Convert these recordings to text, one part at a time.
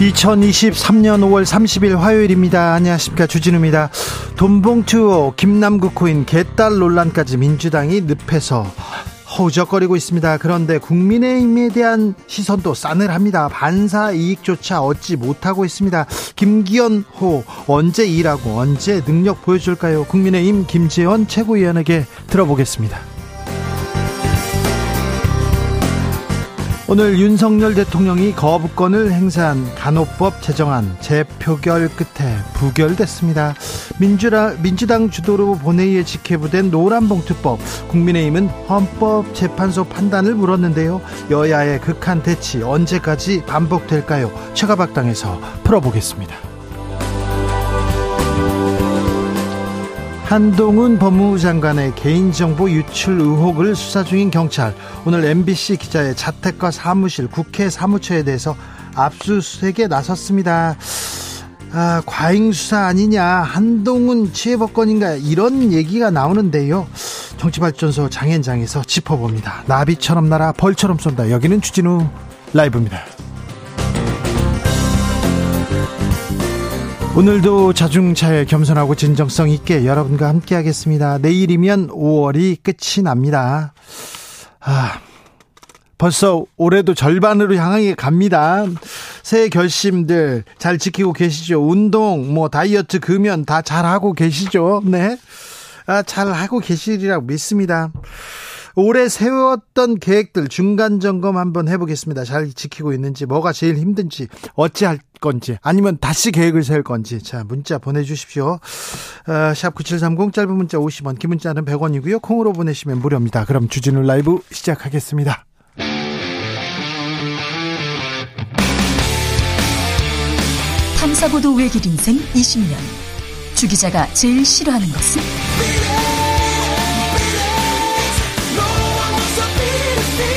2023년 5월 30일 화요일입니다. 안녕하십니까. 주진우입니다. 돈봉투 김남국 코인 개딸 논란까지 민주당이 늪에서 허우적거리고 있습니다. 그런데 국민의힘에 대한 시선도 싸늘합니다. 반사 이익조차 얻지 못하고 있습니다. 김기현 호 언제 일하고 언제 능력 보여줄까요? 국민의힘 김재원 최고위원에게 들어보겠습니다. 오늘 윤석열 대통령이 거부권을 행사한 간호법 제정안 재표결 끝에 부결됐습니다. 민주라, 민주당 주도로 본회의에 직회부된 노란봉투법 국민의힘은 헌법재판소 판단을 물었는데요. 여야의 극한 대치 언제까지 반복될까요? 최가박당에서 풀어보겠습니다. 한동훈 법무부 장관의 개인정보 유출 의혹을 수사 중인 경찰 오늘 MBC 기자의 자택과 사무실 국회 사무처에 대해서 압수수색에 나섰습니다. 아, 과잉 수사 아니냐 한동훈 취해법권인가 이런 얘기가 나오는데요. 정치발전소 장현장에서 짚어봅니다. 나비처럼 날아 벌처럼 쏜다. 여기는 주진우 라이브입니다. 오늘도 자중차에 겸손하고 진정성 있게 여러분과 함께 하겠습니다. 내일이면 5월이 끝이 납니다. 아, 벌써 올해도 절반으로 향하게 갑니다. 새해 결심들 잘 지키고 계시죠? 운동, 뭐 다이어트, 금연 다 잘하고 계시죠? 네. 아, 잘하고 계시리라고 믿습니다. 올해 세웠던 계획들 중간 점검 한번 해보겠습니다. 잘 지키고 있는지, 뭐가 제일 힘든지, 어찌할 건지, 아니면 다시 계획을 세울 건지. 자, 문자 보내주십시오. 어, 샵 9730 짧은 문자 50원, 긴 문자는 100원이고요. 콩으로 보내시면 무료입니다. 그럼 주진우 라이브 시작하겠습니다. 탐사보도 외길 인생 20년. 주 기자가 제일 싫어하는 것은?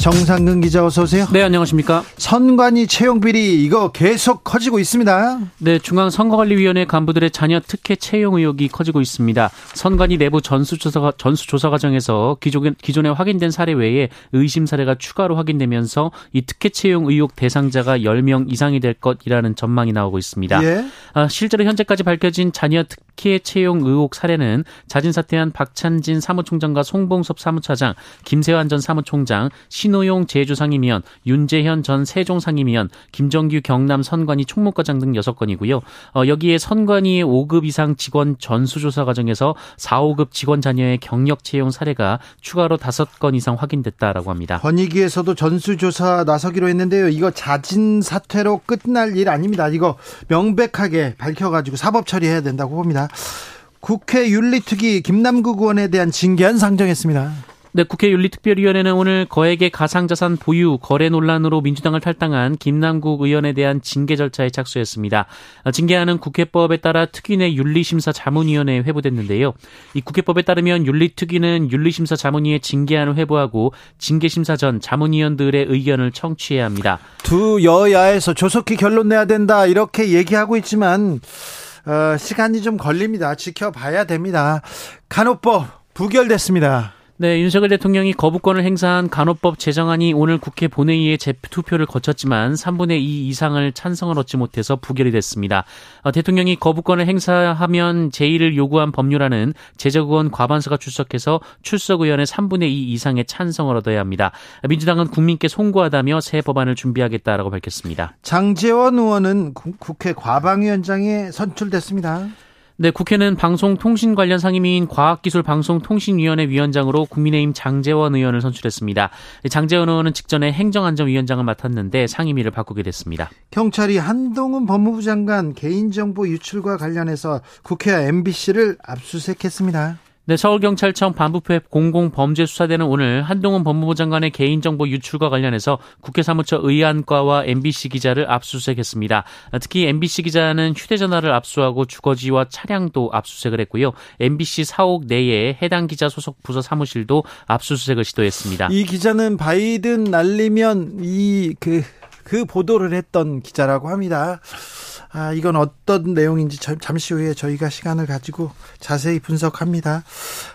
정상근 기자 어서 오세요. 네, 안녕하십니까? 선관위 채용 비리 이거 계속 커지고 있습니다. 네, 중앙 선거관리위원회 간부들의 자녀 특혜 채용 의혹이 커지고 있습니다. 선관위 내부 전수조사 전수조사 과정에서 기존에, 기존에 확인된 사례 외에 의심 사례가 추가로 확인되면서 이 특혜 채용 의혹 대상자가 10명 이상이 될 것이라는 전망이 나오고 있습니다. 예? 아, 실제로 현재까지 밝혀진 자녀 특혜 채용 의혹 사례는 자진 사퇴한 박찬진 사무총장과 송봉섭 사무차장, 김세환 전 사무총장, 신 신호용 제주 상임위원, 윤재현 전 세종 상임위원, 김정규 경남 선관위 총무과장 등 6건이고요. 어, 여기에 선관위의 5급 이상 직원 전수조사 과정에서 4, 5급 직원 자녀의 경력 채용 사례가 추가로 5건 이상 확인됐다라고 합니다. 권익위에서도 전수조사 나서기로 했는데요. 이거 자진 사퇴로 끝날 일 아닙니다. 이거 명백하게 밝혀가지고 사법 처리해야 된다고 봅니다. 국회 윤리특위 김남국 의원에 대한 징계안 상정했습니다. 네, 국회 윤리특별위원회는 오늘 거액의 가상자산 보유 거래 논란으로 민주당을 탈당한 김남국 의원에 대한 징계 절차에 착수했습니다. 징계안은 국회법에 따라 특위내 윤리심사 자문위원회에 회부됐는데요. 이 국회법에 따르면 윤리특위는 윤리심사 자문위에 징계안을 회부하고 징계심사 전 자문위원들의 의견을 청취해야 합니다. 두 여야에서 조속히 결론 내야 된다 이렇게 얘기하고 있지만 어, 시간이 좀 걸립니다. 지켜봐야 됩니다. 간호법 부결됐습니다. 네, 윤석열 대통령이 거부권을 행사한 간호법 제정안이 오늘 국회 본회의에 재투표를 거쳤지만 3분의 2 이상을 찬성을 얻지 못해서 부결이 됐습니다. 어, 대통령이 거부권을 행사하면 제의를 요구한 법률안은 제적의원 과반수가 출석해서 출석 의원의 3분의 2 이상의 찬성을 얻어야 합니다. 민주당은 국민께 송구하다며 새 법안을 준비하겠다라고 밝혔습니다. 장재원 의원은 국회 과방위원장에 선출됐습니다. 네, 국회는 방송통신 관련 상임위인 과학기술방송통신위원회 위원장으로 국민의힘 장재원 의원을 선출했습니다. 장재원 의원은 직전에 행정안전위원장을 맡았는데 상임위를 바꾸게 됐습니다. 경찰이 한동훈 법무부 장관 개인정보 유출과 관련해서 국회와 MBC를 압수수색했습니다. 네, 서울경찰청 반부패 공공범죄수사대는 오늘 한동훈 법무부 장관의 개인정보 유출과 관련해서 국회 사무처 의안과와 MBC 기자를 압수수색했습니다. 특히 MBC 기자는 휴대전화를 압수하고 주거지와 차량도 압수수색을 했고요. MBC 사옥 내에 해당 기자 소속 부서 사무실도 압수수색을 시도했습니다. 이 기자는 바이든 날리면 이 그그 보도를 했던 기자라고 합니다. 아, 이건 어떤 내용인지 잠시 후에 저희가 시간을 가지고 자세히 분석합니다.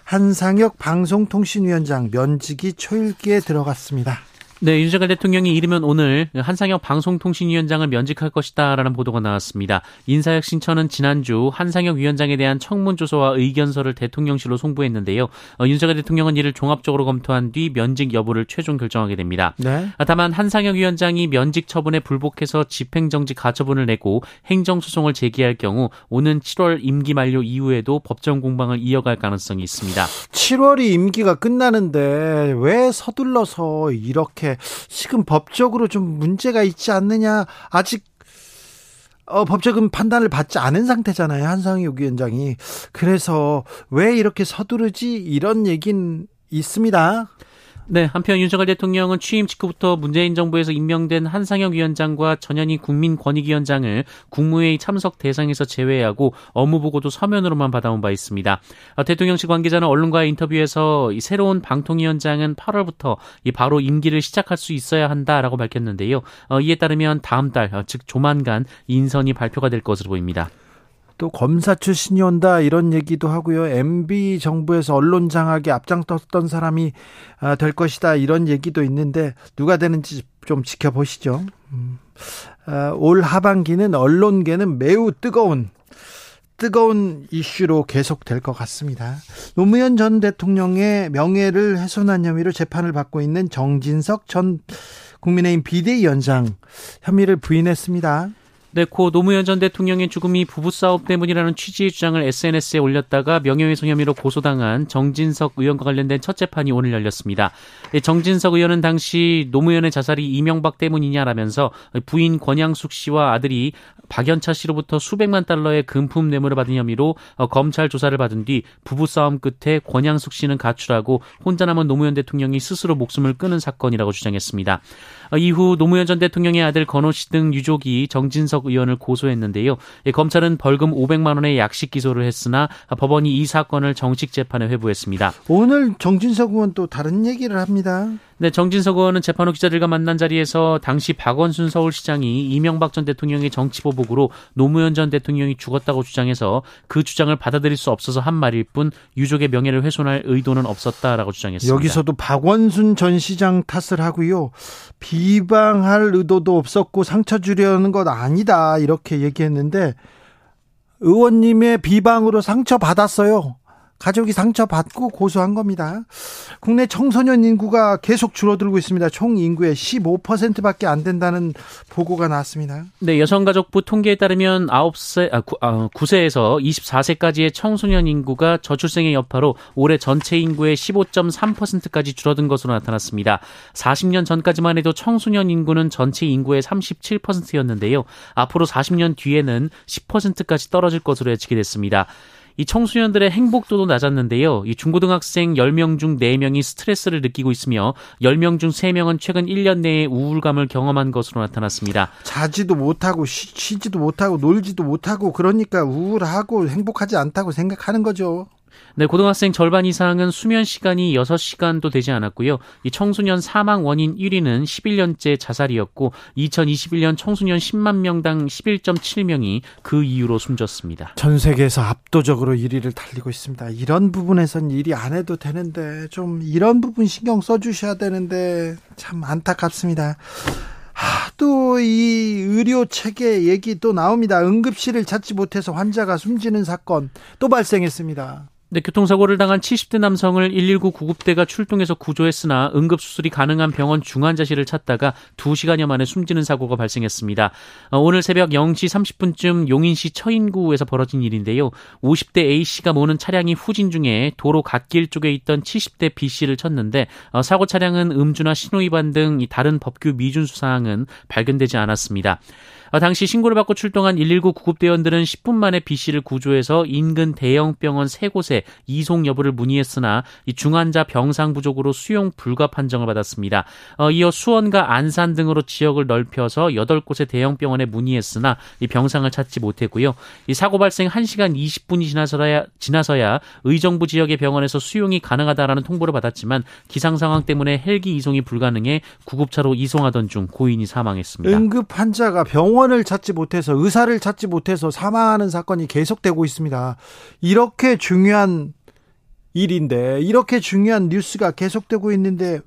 한상혁 방송통신위원장 면직이 초일기에 들어갔습니다. 네, 윤석열 대통령이 이르면 오늘 한상혁 방송통신위원장을 면직할 것이다라는 보도가 나왔습니다. 인사혁 신천은 지난주 한상혁 위원장에 대한 청문 조서와 의견서를 대통령실로 송부했는데요. 어, 윤석열 대통령은 이를 종합적으로 검토한 뒤 면직 여부를 최종 결정하게 됩니다. 네. 아, 다만 한상혁 위원장이 면직 처분에 불복해서 집행정지 가처분을 내고 행정소송을 제기할 경우 오는 7월 임기 만료 이후에도 법정 공방을 이어갈 가능성이 있습니다. 7월이 임기가 끝나는데 왜 서둘러서 이렇게 이렇게 지금 법적으로 좀 문제가 있지 않느냐 아직 어, 법적인 판단을 받지 않은 상태잖아요. 한상혁 위원장이. 그래서 왜 이렇게 서두르지? 이런 얘기는 있습니다. 네, 한편 윤석열 대통령은 취임 직후부터 문재인 정부에서 임명된 한상혁 위원장과 전현희 국민권익위원장을 국무회의 참석 대상에서 제외하고 업무 보고도 서면으로만 받아온 바 있습니다. 아, 대통령실 관계자는 언론과의 인터뷰에서 이 새로운 방통위원장은 8월부터 이 바로 임기를 시작할 수 있어야 한다라고 밝혔는데요. 어, 이에 따르면 다음 달, 어, 즉 조만간 인선이 발표가 될 것으로 보입니다. 또 검사 출신이 온다 이런 얘기도 하고요. MB 정부에서 언론 장악에 앞장섰던 사람이 아, 될 것이다 이런 얘기도 있는데 누가 되는지 좀 지켜보시죠. 음. 아, 올 하반기는 언론계는 매우 뜨거운 뜨거운 이슈로 계속될 것 같습니다. 노무현 전 대통령의 명예를 훼손한 혐의로 재판을 받고 있는 정진석 전 국민의힘 비대위원장 혐의를 부인했습니다. 네, 고 노무현 전 대통령의 죽음이 부부싸움 때문이라는 취지의 주장을 SNS에 올렸다가 명예훼손 혐의로 고소당한 정진석 의원과 관련된 첫 재판이 오늘 열렸습니다. 네, 정진석 의원은 당시 노무현의 자살이 이명박 때문이냐라면서 부인 권양숙 씨와 아들이 박연차 씨로부터 수백만 달러의 금품 뇌물을 받은 혐의로 어, 검찰 조사를 받은 뒤 부부싸움 끝에 권양숙 씨는 가출하고 혼자 남은 노무현 대통령이 스스로 목숨을 끊은 사건이라고 주장했습니다. 어, 이후 노무현 전 대통령의 아들 건호 씨 등 유족이 정진석 의원을 고소했는데요. 예, 검찰은 벌금 500만 원의 약식 기소를 했으나 법원이 이 사건을 정식 재판에 회부했습니다. 오늘 정진석 의원 또 다른 얘기를 합니다. 네, 정진석 의원은 재판 후 기자들과 만난 자리에서 당시 박원순 서울시장이 이명박 전 대통령의 정치 보복으로 노무현 전 대통령이 죽었다고 주장해서 그 주장을 받아들일 수 없어서 한 말일 뿐 유족의 명예를 훼손할 의도는 없었다라고 주장했습니다. 여기서도 박원순 전 시장 탓을 하고요. 비방할 의도도 없었고 상처 주려는 것 아니다 이렇게 얘기했는데 의원님의 비방으로 상처 받았어요. 가족이 상처받고 고소한 겁니다. 국내 청소년 인구가 계속 줄어들고 있습니다. 총 인구의 15%밖에 안 된다는 보고가 나왔습니다. 네, 여성가족부 통계에 따르면 9세, 아, 9, 아, 9세에서 24세까지의 청소년 인구가 저출생의 여파로 올해 전체 인구의 15.3%까지 줄어든 것으로 나타났습니다. 40년 전까지만 해도 청소년 인구는 전체 인구의 37%였는데요. 앞으로 40년 뒤에는 10%까지 떨어질 것으로 예측이 됐습니다. 이 청소년들의 행복도도 낮았는데요. 이 중고등학생 10명 중 4명이 스트레스를 느끼고 있으며 10명 중 3명은 최근 1년 내에 우울감을 경험한 것으로 나타났습니다. 자지도 못하고 쉬, 지도 못하고 놀지도 못하고 그러니까 우울하고 행복하지 않다고 생각하는 거죠. 네, 고등학생 절반 이상은 수면 시간이 6시간도 되지 않았고요. 이 청소년 사망 원인 1위는 11년째 자살이었고 2021년 청소년 10만 명당 11.7명이 그 이유로 숨졌습니다. 전 세계에서 압도적으로 1위를 달리고 있습니다. 이런 부분에선 일이 안 해도 되는데 좀 이런 부분 신경 써 주셔야 되는데 참 안타깝습니다. 또이 의료 체계 얘기 또 나옵니다. 응급실을 찾지 못해서 환자가 숨지는 사건 또 발생했습니다. 네, 교통사고를 당한 70대 남성을 119 구급대가 출동해서 구조했으나 응급수술이 가능한 병원 중환자실을 찾다가 2시간여 만에 숨지는 사고가 발생했습니다. 어, 오늘 새벽 0시 30분쯤 용인시 처인구에서 벌어진 일인데요. 50대 A씨가 모는 차량이 후진 중에 도로 갓길 쪽에 있던 70대 B씨를 쳤는데 어, 사고 차량은 음주나 신호위반 등 다른 법규 미준수 사항은 발견되지 않았습니다. 어, 당시 신고를 받고 출동한 119 구급대원들은 10분 만에 B 씨를 구조해서 인근 대형 병원 3곳에 이송 여부를 문의했으나 중환자 병상 부족으로 수용 불가 판정을 받았습니다. 어, 이어 수원과 안산 등으로 지역을 넓혀서 8곳의 대형 병원에 문의했으나 이 병상을 찾지 못했고요. 이 사고 발생 1시간 20분이 지나서야 지나서야 의정부 지역의 병원에서 수용이 가능하다라는 통보를 받았지만 기상 상황 때문에 헬기 이송이 불가능해 구급차로 이송하던 중 고인이 사망했습니다. 응급 환자가 병원 병원을 찾지 못해서 의사를 찾지 못해서 사망하는 사건이 계속되고 있습니다. 이렇게 중요한 일인데 이렇게 중요한 뉴스가 계속되고 있는데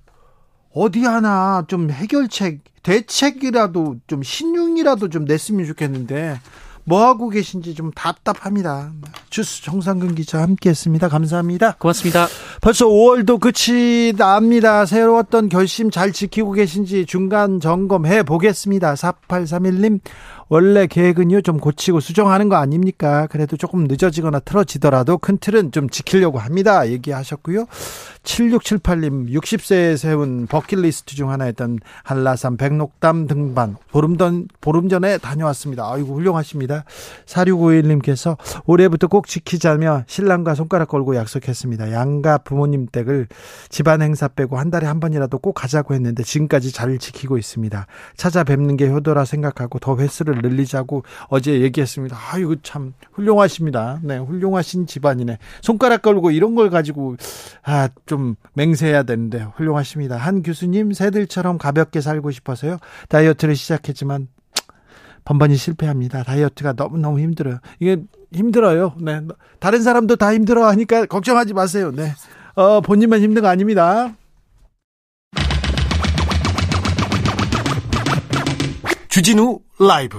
어디 하나 좀 해결책 대책이라도 좀 신용이라도 좀 냈으면 좋겠는데 뭐 하고 계신지 좀 답답합니다. 주스 정상근 기자 함께했습니다. 감사합니다. 고맙습니다. 벌써 5월도 끝이 납니다. 새로웠던 결심 잘 지키고 계신지 중간 점검해 보겠습니다. 4831님 원래 계획은요 좀 고치고 수정하는 거 아닙니까? 그래도 조금 늦어지거나 틀어지더라도 큰 틀은 좀 지키려고 합니다. 얘기하셨고요. 7678님 60세에 세운 버킷리스트 중 하나였던 한라산 백록담 등반 보름 전 보름 전에 다녀왔습니다. 아이고 훌륭하십니다. 4651님께서 올해부터 꼭 지키자며 신랑과 손가락 걸고 약속했습니다. 양가 부모님 댁을 집안 행사 빼고 한 달에 한 번이라도 꼭 가자고 했는데 지금까지 잘 지키고 있습니다. 찾아뵙는 게 효도라 생각하고 더 횟수를 늘리자고 어제 얘기했습니다. 아이고 참 훌륭하십니다. 네, 훌륭하신 집안이네. 손가락 걸고 이런 걸 가지고 아, 좀 맹세해야 되는데 훌륭하십니다. 한 교수님 새들처럼 가볍게 살고 싶어서요. 다이어트를 시작했지만 번번이 실패합니다. 다이어트가 너무너무 힘들어요. 이게 힘들어요. 네. 다른 사람도 다 힘들어 하니까 걱정하지 마세요. 네. 어, 본인만 힘든 거 아닙니다. 주진우 라이브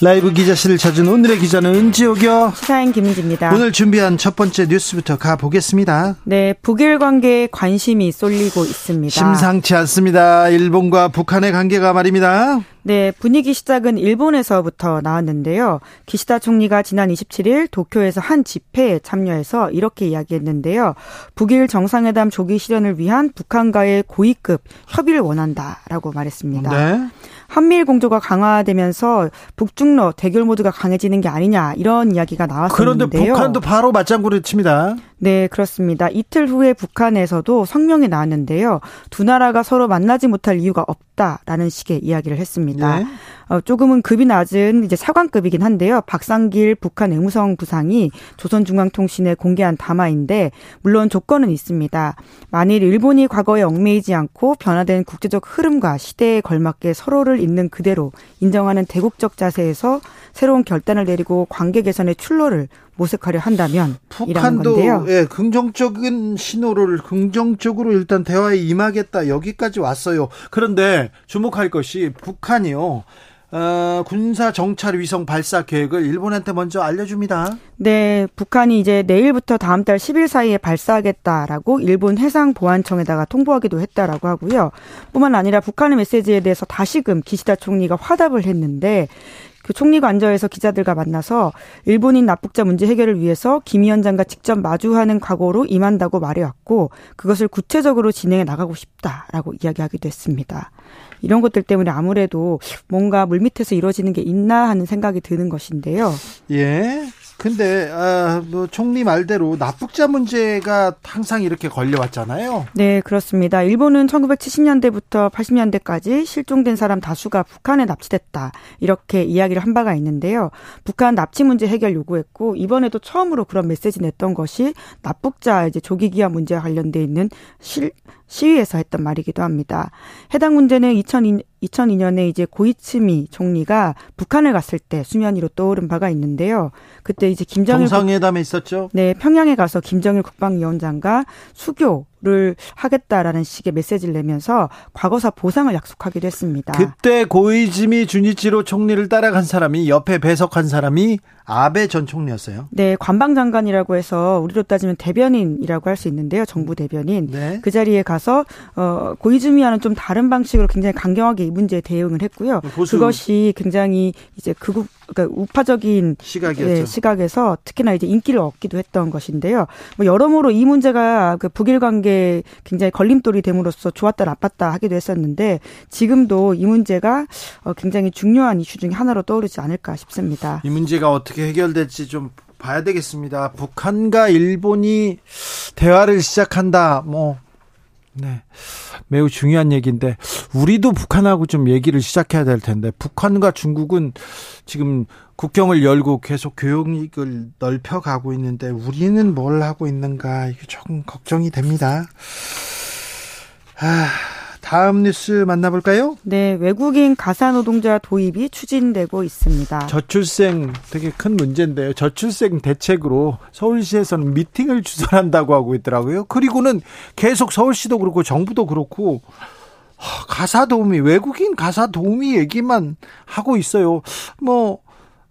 라이브 기자실을 찾은 오늘의 기자는 은지옥이요. 시사인 김은지입니다. 오늘 준비한 첫 번째 뉴스부터 가보겠습니다. 네, 북일 관계에 관심이 쏠리고 있습니다. 심상치 않습니다. 일본과 북한의 관계가 말입니다. 네, 분위기 시작은 일본에서부터 나왔는데요. 기시다 총리가 지난 27일 도쿄에서 한 집회에 참여해서 이렇게 이야기했는데요. 북일 정상회담 조기 실현을 위한 북한과의 고위급 협의를 원한다라고 말했습니다. 네. 한미일 공조가 강화되면서 북중러 대결 모드가 강해지는 게 아니냐 이런 이야기가 나왔었는데요. 그런데 북한도 바로 맞장구를 칩니다. 네, 그렇습니다. 이틀 후에 북한에서도 성명이 나왔는데요. 두 나라가 서로 만나지 못할 이유가 없다라는 식의 이야기를 했습니다. 네. 어, 조금은 급이 낮은 이제 사관급이긴 한데요. 박상길 북한 의무성 부상이 조선중앙통신에 공개한 담화인데 물론 조건은 있습니다. 만일 일본이 과거에 얽매이지 않고 변화된 국제적 흐름과 시대에 걸맞게 서로를 있는 그대로 인정하는 대국적 자세에서 새로운 결단을 내리고 관계 개선의 출로를 모색하려 한다면 북한도 예, 긍정적인 신호를 긍정적으로 일단 대화에 임하겠다 여기까지 왔어요. 그런데 주목할 것이 북한이요. 어, 군사 정찰 위성 발사 계획을 일본한테 먼저 알려줍니다. 네, 북한이 이제 내일부터 다음 달 10일 사이에 발사하겠다라고 일본 해상보안청에다가 통보하기도 했다라고 하고요. 뿐만 아니라 북한의 메시지에 대해서 다시금 기시다 총리가 화답을 했는데 그 총리가 앉아서 기자들과 만나서 일본인 납북자 문제 해결을 위해서 김 위원장과 직접 마주하는 각오로 임한다고 말해왔고 그것을 구체적으로 진행해 나가고 싶다라고 이야기하기도 했습니다. 이런 것들 때문에 아무래도 뭔가 물밑에서 이루어지는 게 있나 하는 생각이 드는 것인데요. 예. 근데 아, 뭐 총리 말대로 납북자 문제가 항상 이렇게 걸려왔잖아요. 네, 그렇습니다. 일본은 1970년대부터 80년대까지 실종된 사람 다수가 북한에 납치됐다. 이렇게 이야기를 한 바가 있는데요. 북한 납치 문제 해결 요구했고 이번에도 처음으로 그런 메시지 냈던 것이 납북자 이제 조기 기한 문제와 관련돼 있는 실 시위에서 했던 말이기도 합니다. 해당 문제는 2002, 2002년에 이제 고이츠미 총리가 북한을 갔을 때 수면 위로 떠오른 바가 있는데요. 그때 이제 김정일 정상회담에 있었죠. 네, 평양에 가서 김정일 국방위원장과 수교 를 하겠다라는 식의 메시지를 내면서 과거사 보상을 약속하기도 했습니다. 그때 고이즈미 주니치로 총리를 따라간 사람이 옆에 배석한 사람이 아베 전 총리였어요. 네, 관방장관이라고 해서 우리로 따지면 대변인이라고 할 수 있는데요. 정부 대변인. 네. 그 자리에 가서 어 고이즈미와는 좀 다른 방식으로 굉장히 강경하게 이 문제에 대응을 했고요. 보수. 그것이 굉장히 이제 극우 그러니까 우파적인 시각이었죠. 네, 시각에서 특히나 이제 인기를 얻기도 했던 것인데요. 뭐 여러모로 이 문제가 그 북일 관계에 굉장히 걸림돌이 됨으로써 좋았다 나빴다 하기도 했었는데 지금도 이 문제가 어, 굉장히 중요한 이슈 중에 하나로 떠오르지 않을까 싶습니다. 이 문제가 어떻게 해결될지 좀 봐야 되겠습니다. 북한과 일본이 대화를 시작한다. 뭐 네. 매우 중요한 얘기인데 우리도 북한하고 좀 얘기를 시작해야 될 텐데 북한과 중국은 지금 국경을 열고 계속 교역을 넓혀 가고 있는데 우리는 뭘 하고 있는가 이게 조금 걱정이 됩니다. 아, 다음 뉴스 만나볼까요? 네, 외국인 가사 노동자 도입이 추진되고 있습니다. 저출생 되게 큰 문제인데요. 저출생 대책으로 서울시에서는 미팅을 주선한다고 하고 있더라고요. 그리고는 계속 서울시도 그렇고 정부도 그렇고 가사 도우미 외국인 가사 도우미 얘기만 하고 있어요. 뭐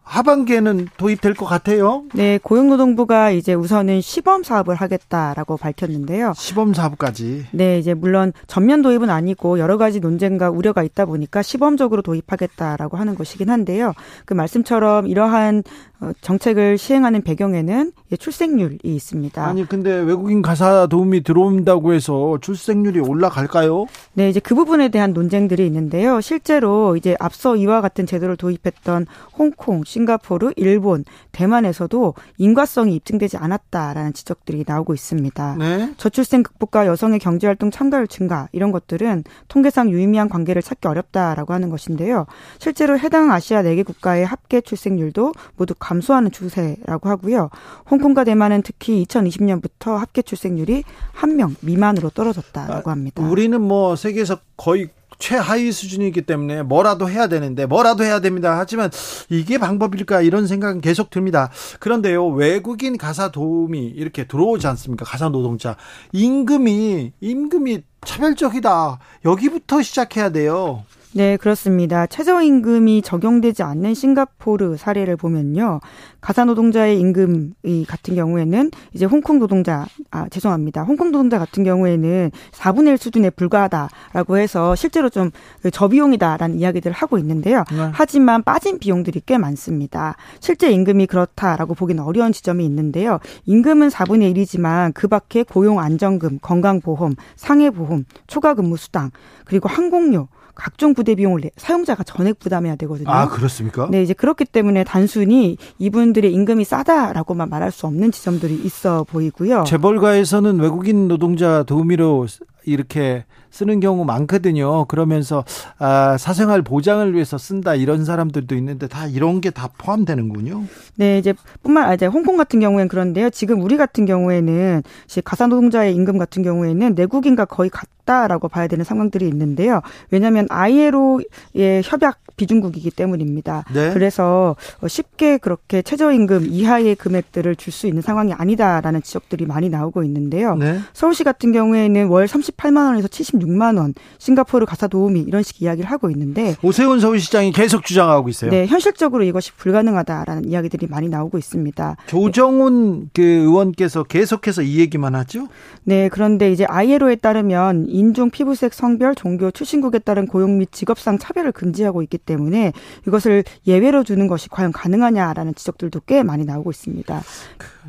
하반기에는 도입될 것 같아요. 네, 고용노동부가 이제 우선은 시범 사업을 하겠다라고 밝혔는데요. 시범 사업까지. 네, 이제 물론 전면 도입은 아니고 여러 가지 논쟁과 우려가 있다 보니까 시범적으로 도입하겠다라고 하는 것이긴 한데요. 그 말씀처럼 이러한 어, 정책을 시행하는 배경에는 출생률이 있습니다. 아니 근데 외국인 가사 도움이 들어온다고 해서 출생률이 올라갈까요? 네, 이제 그 부분에 대한 논쟁들이 있는데요. 실제로 이제 앞서 이와 같은 제도를 도입했던 홍콩, 싱가포르, 일본, 대만에서도 인과성이 입증되지 않았다라는 지적들이 나오고 있습니다. 네? 저출생 극복과 여성의 경제 활동 참가율 증가 이런 것들은 통계상 유의미한 관계를 찾기 어렵다라고 하는 것인데요. 실제로 해당 아시아 4개 국가의 합계 출생률도 모두 감소하는 추세라고 하고요. 홍콩과 대만은 특히 2020년부터 합계 출생률이 한 명 미만으로 떨어졌다라고 아, 합니다. 우리는 뭐 세계에서 거의 최하위 수준이기 때문에 뭐라도 해야 되는데 뭐라도 해야 됩니다. 하지만 이게 방법일까 이런 생각은 계속 듭니다. 그런데요 외국인 가사 도움이 이렇게 들어오지 않습니까? 가사 노동자 임금이 임금이 차별적이다. 여기부터 시작해야 돼요. 네, 그렇습니다. 최저임금이 적용되지 않는 싱가포르 사례를 보면요. 가사 노동자의 임금이 같은 경우에는 이제 홍콩 노동자, 아, 죄송합니다. 홍콩 노동자 같은 경우에는 4분의 1 수준에 불과하다라고 해서 실제로 좀 저비용이다라는 이야기들을 하고 있는데요. 네. 하지만 빠진 비용들이 꽤 많습니다. 실제 임금이 그렇다라고 보기는 어려운 지점이 있는데요. 임금은 4분의 1이지만 그 밖에 고용 안정금, 건강보험, 상해보험, 초과 근무 수당, 그리고 항공료, 각종 부대 비용을 사용자가 전액 부담해야 되거든요. 아, 그렇습니까? 네, 이제 그렇기 때문에 단순히 이분들의 임금이 싸다라고만 말할 수 없는 지점들이 있어 보이고요. 재벌가에서는 외국인 노동자 도우미로 이렇게 쓰는 경우 많거든요. 그러면서 아, 사생활 보장을 위해서 쓴다 이런 사람들도 있는데 다 이런 게 다 포함되는군요. 네, 이제 뿐만 아니라 홍콩 같은 경우에는 그런데요. 지금 우리 같은 경우에는 가사 노동자의 임금 같은 경우에는 내국인과 거의 같 다라고 봐야 되는 상황들이 있는데요. 왜냐하면 ILO의 협약 비중국이기 때문입니다. 네. 그래서 쉽게 그렇게 최저임금 이하의 금액들을 줄 수 있는 상황이 아니다라는 지적들이 많이 나오고 있는데요. 네. 서울시 같은 경우에는 월 38만 원에서 76 6만 원, 싱가포르 가사 도우미 이런 식 이야기를 하고 있는데 오세훈 서울시장이 계속 주장하고 있어요. 네, 현실적으로 이것이 불가능하다라는 이야기들이 많이 나오고 있습니다. 조정훈 그 의원께서 계속해서 이 얘기만 하죠? 네, 그런데 이제 ILO에 따르면 인종, 피부색, 성별, 종교, 출신국에 따른 고용 및 직업상 차별을 금지하고 있기 때문에 이것을 예외로 두는 것이 과연 가능하냐라는 지적들도 꽤 많이 나오고 있습니다.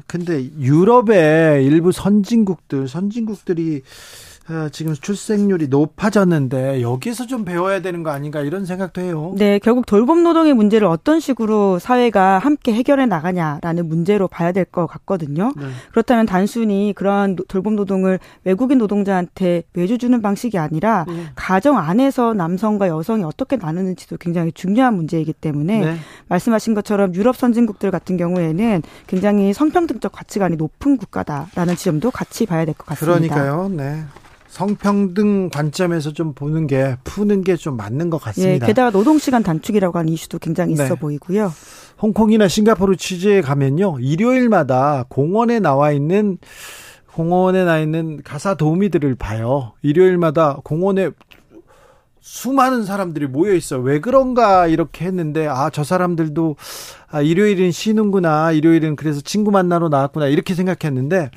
근데 유럽의 일부 선진국들, 선진국들이 어, 지금 출생률이 높아졌는데 여기서 좀 배워야 되는 거 아닌가 이런 생각도 해요. 네, 결국 돌봄 노동의 문제를 어떤 식으로 사회가 함께 해결해 나가냐라는 문제로 봐야 될 것 같거든요. 네. 그렇다면 단순히 그러한 돌봄 노동을 외국인 노동자한테 외주 주는 방식이 아니라 네. 가정 안에서 남성과 여성이 어떻게 나누는지도 굉장히 중요한 문제이기 때문에 네. 말씀하신 것처럼 유럽 선진국들 같은 경우에는 굉장히 성평등적 가치관이 높은 국가다라는 지점도 같이 봐야 될 것 같습니다. 그러니까요. 네. 성평등 관점에서 좀 보는 게 푸는 게 좀 맞는 것 같습니다. 예, 게다가 노동 시간 단축이라고 하는 이슈도 굉장히 있어 네. 보이고요. 홍콩이나 싱가포르 취재에 가면요. 일요일마다 공원에 나와 있는 공원에 나 있는 가사 도우미들을 봐요. 일요일마다 공원에 수많은 사람들이 모여 있어. 왜 그런가 이렇게 했는데 아 저 사람들도 아 일요일은 쉬는구나. 일요일은 그래서 친구 만나러 나왔구나 이렇게 생각했는데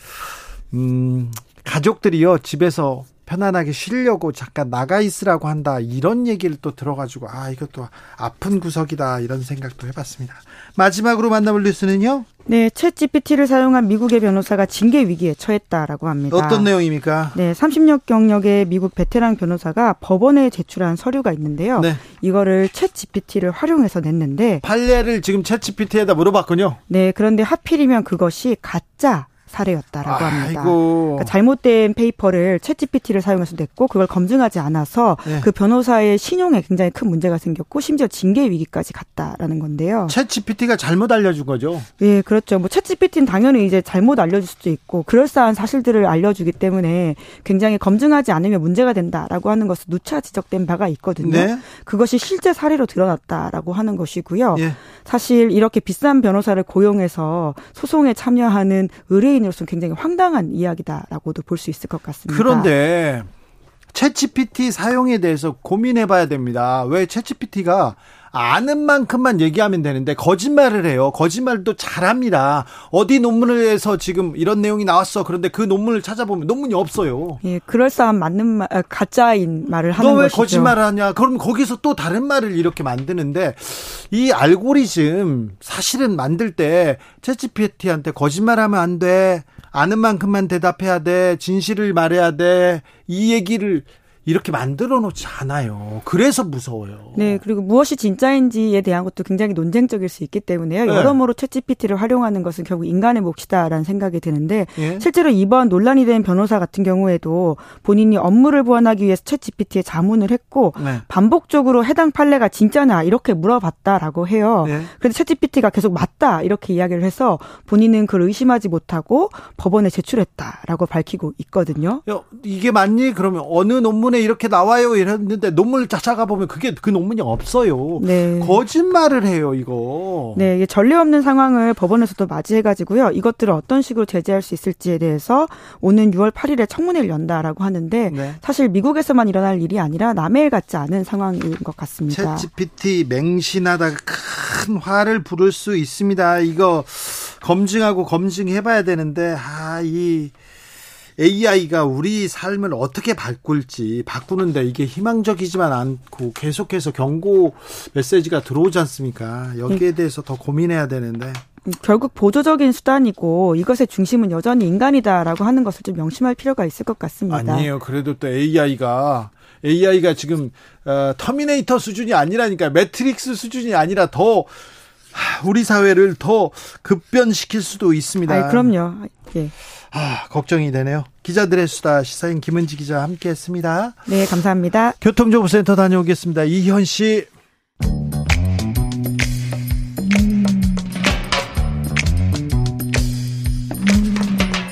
음 가족들이요 집에서 편안하게 쉬려고 잠깐 나가 있으라고 한다 이런 얘기를 또 들어가지고 아 이것도 아픈 구석이다 이런 생각도 해봤습니다. 마지막으로 만나볼 뉴스는요. 네, 챗 GPT를 사용한 미국의 변호사가 징계 위기에 처했다라고 합니다. 어떤 내용입니까? 네, 30년 경력의 미국 베테랑 변호사가 법원에 제출한 서류가 있는데요. 네. 이거를 챗 GPT를 활용해서 냈는데 판례를 지금 챗 GPT에다 물어봤군요. 네, 그런데 하필이면 그것이 가짜 사례였다라고 합니다. 그러니까 잘못된 paper를 챗GPT를 사용해서 냈고 그걸 검증하지 않아서 네. 그 변호사의 신용에 굉장히 큰 문제가 생겼고 심지어 징계 위기까지 갔다라는 건데요. 챗GPT가 잘못 알려준 거죠? 예, 그렇죠. 뭐 챗GPT는 당연히 이제 잘못 알려줄 수도 있고 그럴싸한 사실들을 알려주기 때문에 굉장히 검증하지 않으면 문제가 된다라고 하는 것은 누차 지적된 바가 있거든요. 네. 그것이 실제 사례로 드러났다라고 하는 것이고요. 예. 사실 이렇게 비싼 변호사를 고용해서 소송에 참여하는 의뢰 인 개인으로서는 굉장히 황당한 이야기다라고도 볼 수 있을 것 같습니다. 그런데 챗GPT 사용에 대해서 고민해 봐야 됩니다. 왜 챗GPT가 아는 만큼만 얘기하면 되는데 거짓말을 해요. 거짓말도 잘합니다. 어디 논문에서 지금 이런 내용이 나왔어. 그런데 그 논문을 찾아보면 논문이 없어요. 예, 그럴싸한 맞는 말, 아, 가짜인 말을 하는 거죠. 너왜 거짓말을 하냐? 그럼 거기서 또 다른 말을 이렇게 만드는데 이 알고리즘 사실은 만들 때 챗GPT한테 거짓말하면 안 돼. 아는 만큼만 대답해야 돼. 진실을 말해야 돼. 이 얘기를 이렇게 만들어 놓지 않아요. 그래서 무서워요. 네, 그리고 무엇이 진짜인지에 대한 것도 굉장히 논쟁적일 수 있기 때문에요. 네. 여러모로 챗GPT를 활용하는 것은 결국 인간의 몫이다라는 생각이 드는데 예? 실제로 이번 논란이 된 변호사 같은 경우에도 본인이 업무를 보완하기 위해서 챗GPT에 자문을 했고 네. 반복적으로 해당 판례가 진짜냐 이렇게 물어봤다라고 해요. 네. 그런데 챗GPT가 계속 맞다 이렇게 이야기를 해서 본인은 그걸 의심하지 못하고 법원에 제출했다라고 밝히고 있거든요. 야, 이게 맞니? 그러면 어느 논문에 논문에 이렇게 나와요 이랬는데 논문을 찾아가 보면 그게 그 논문이 없어요. 네. 거짓말을 해요 이거. 네, 전례 없는 상황을 법원에서도 맞이해가지고요. 이것들을 어떤 식으로 제재할 수 있을지에 대해서 오는 6월 8일에 청문회를 연다라고 하는데 네. 사실 미국에서만 일어날 일이 아니라 남의 일 같지 않은 상황인 것 같습니다. 챗GPT 맹신하다가 큰 화를 부를 수 있습니다. 이거 검증하고 검증해봐야 되는데 아이 AI가 우리 삶을 어떻게 바꿀지 바꾸는데 이게 희망적이지만 않고 계속해서 경고 메시지가 들어오지 않습니까? 여기에 대해서 더 고민해야 되는데. 결국 보조적인 수단이고 이것의 중심은 여전히 인간이다라고 하는 것을 좀 명심할 필요가 있을 것 같습니다. 아니에요. 그래도 또 AI가 AI가 지금 어, 터미네이터 수준이 아니라니까 매트릭스 수준이 아니라 더 우리 사회를 더 급변시킬 수도 있습니다. 아, 그럼요. 예. 아, 걱정이 되네요. 기자들의 수다 시사인 김은지 기자 함께 했습니다. 네, 감사합니다. 교통정보센터 다녀오겠습니다. 이현 씨.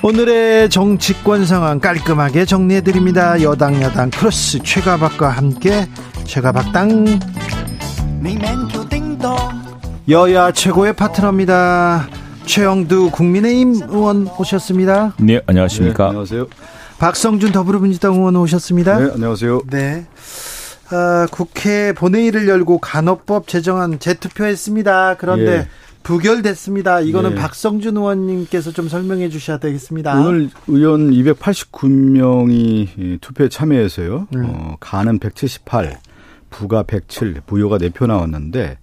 오늘의 정치권 상황 깔끔하게 정리해 드립니다. 여당 여당 크로스 최가박과 함께 최가박당 여야 최고의 파트너입니다. 최영두 국민의힘 의원 오셨습니다. 네, 안녕하십니까. 네, 안녕하세요. 박성준 더불어민주당 의원 오셨습니다. 네, 안녕하세요. 네. 어, 국회 본회의를 열고 간호법 제정안 재투표했습니다. 그런데 예. 부결됐습니다. 이거는 예. 박성준 의원님께서 좀 설명해 주셔야 되겠습니다. 오늘 의원 289명이 투표에 참여해서요. 음. 어, 간은 178, 부가 107, 부여가 4표 나왔는데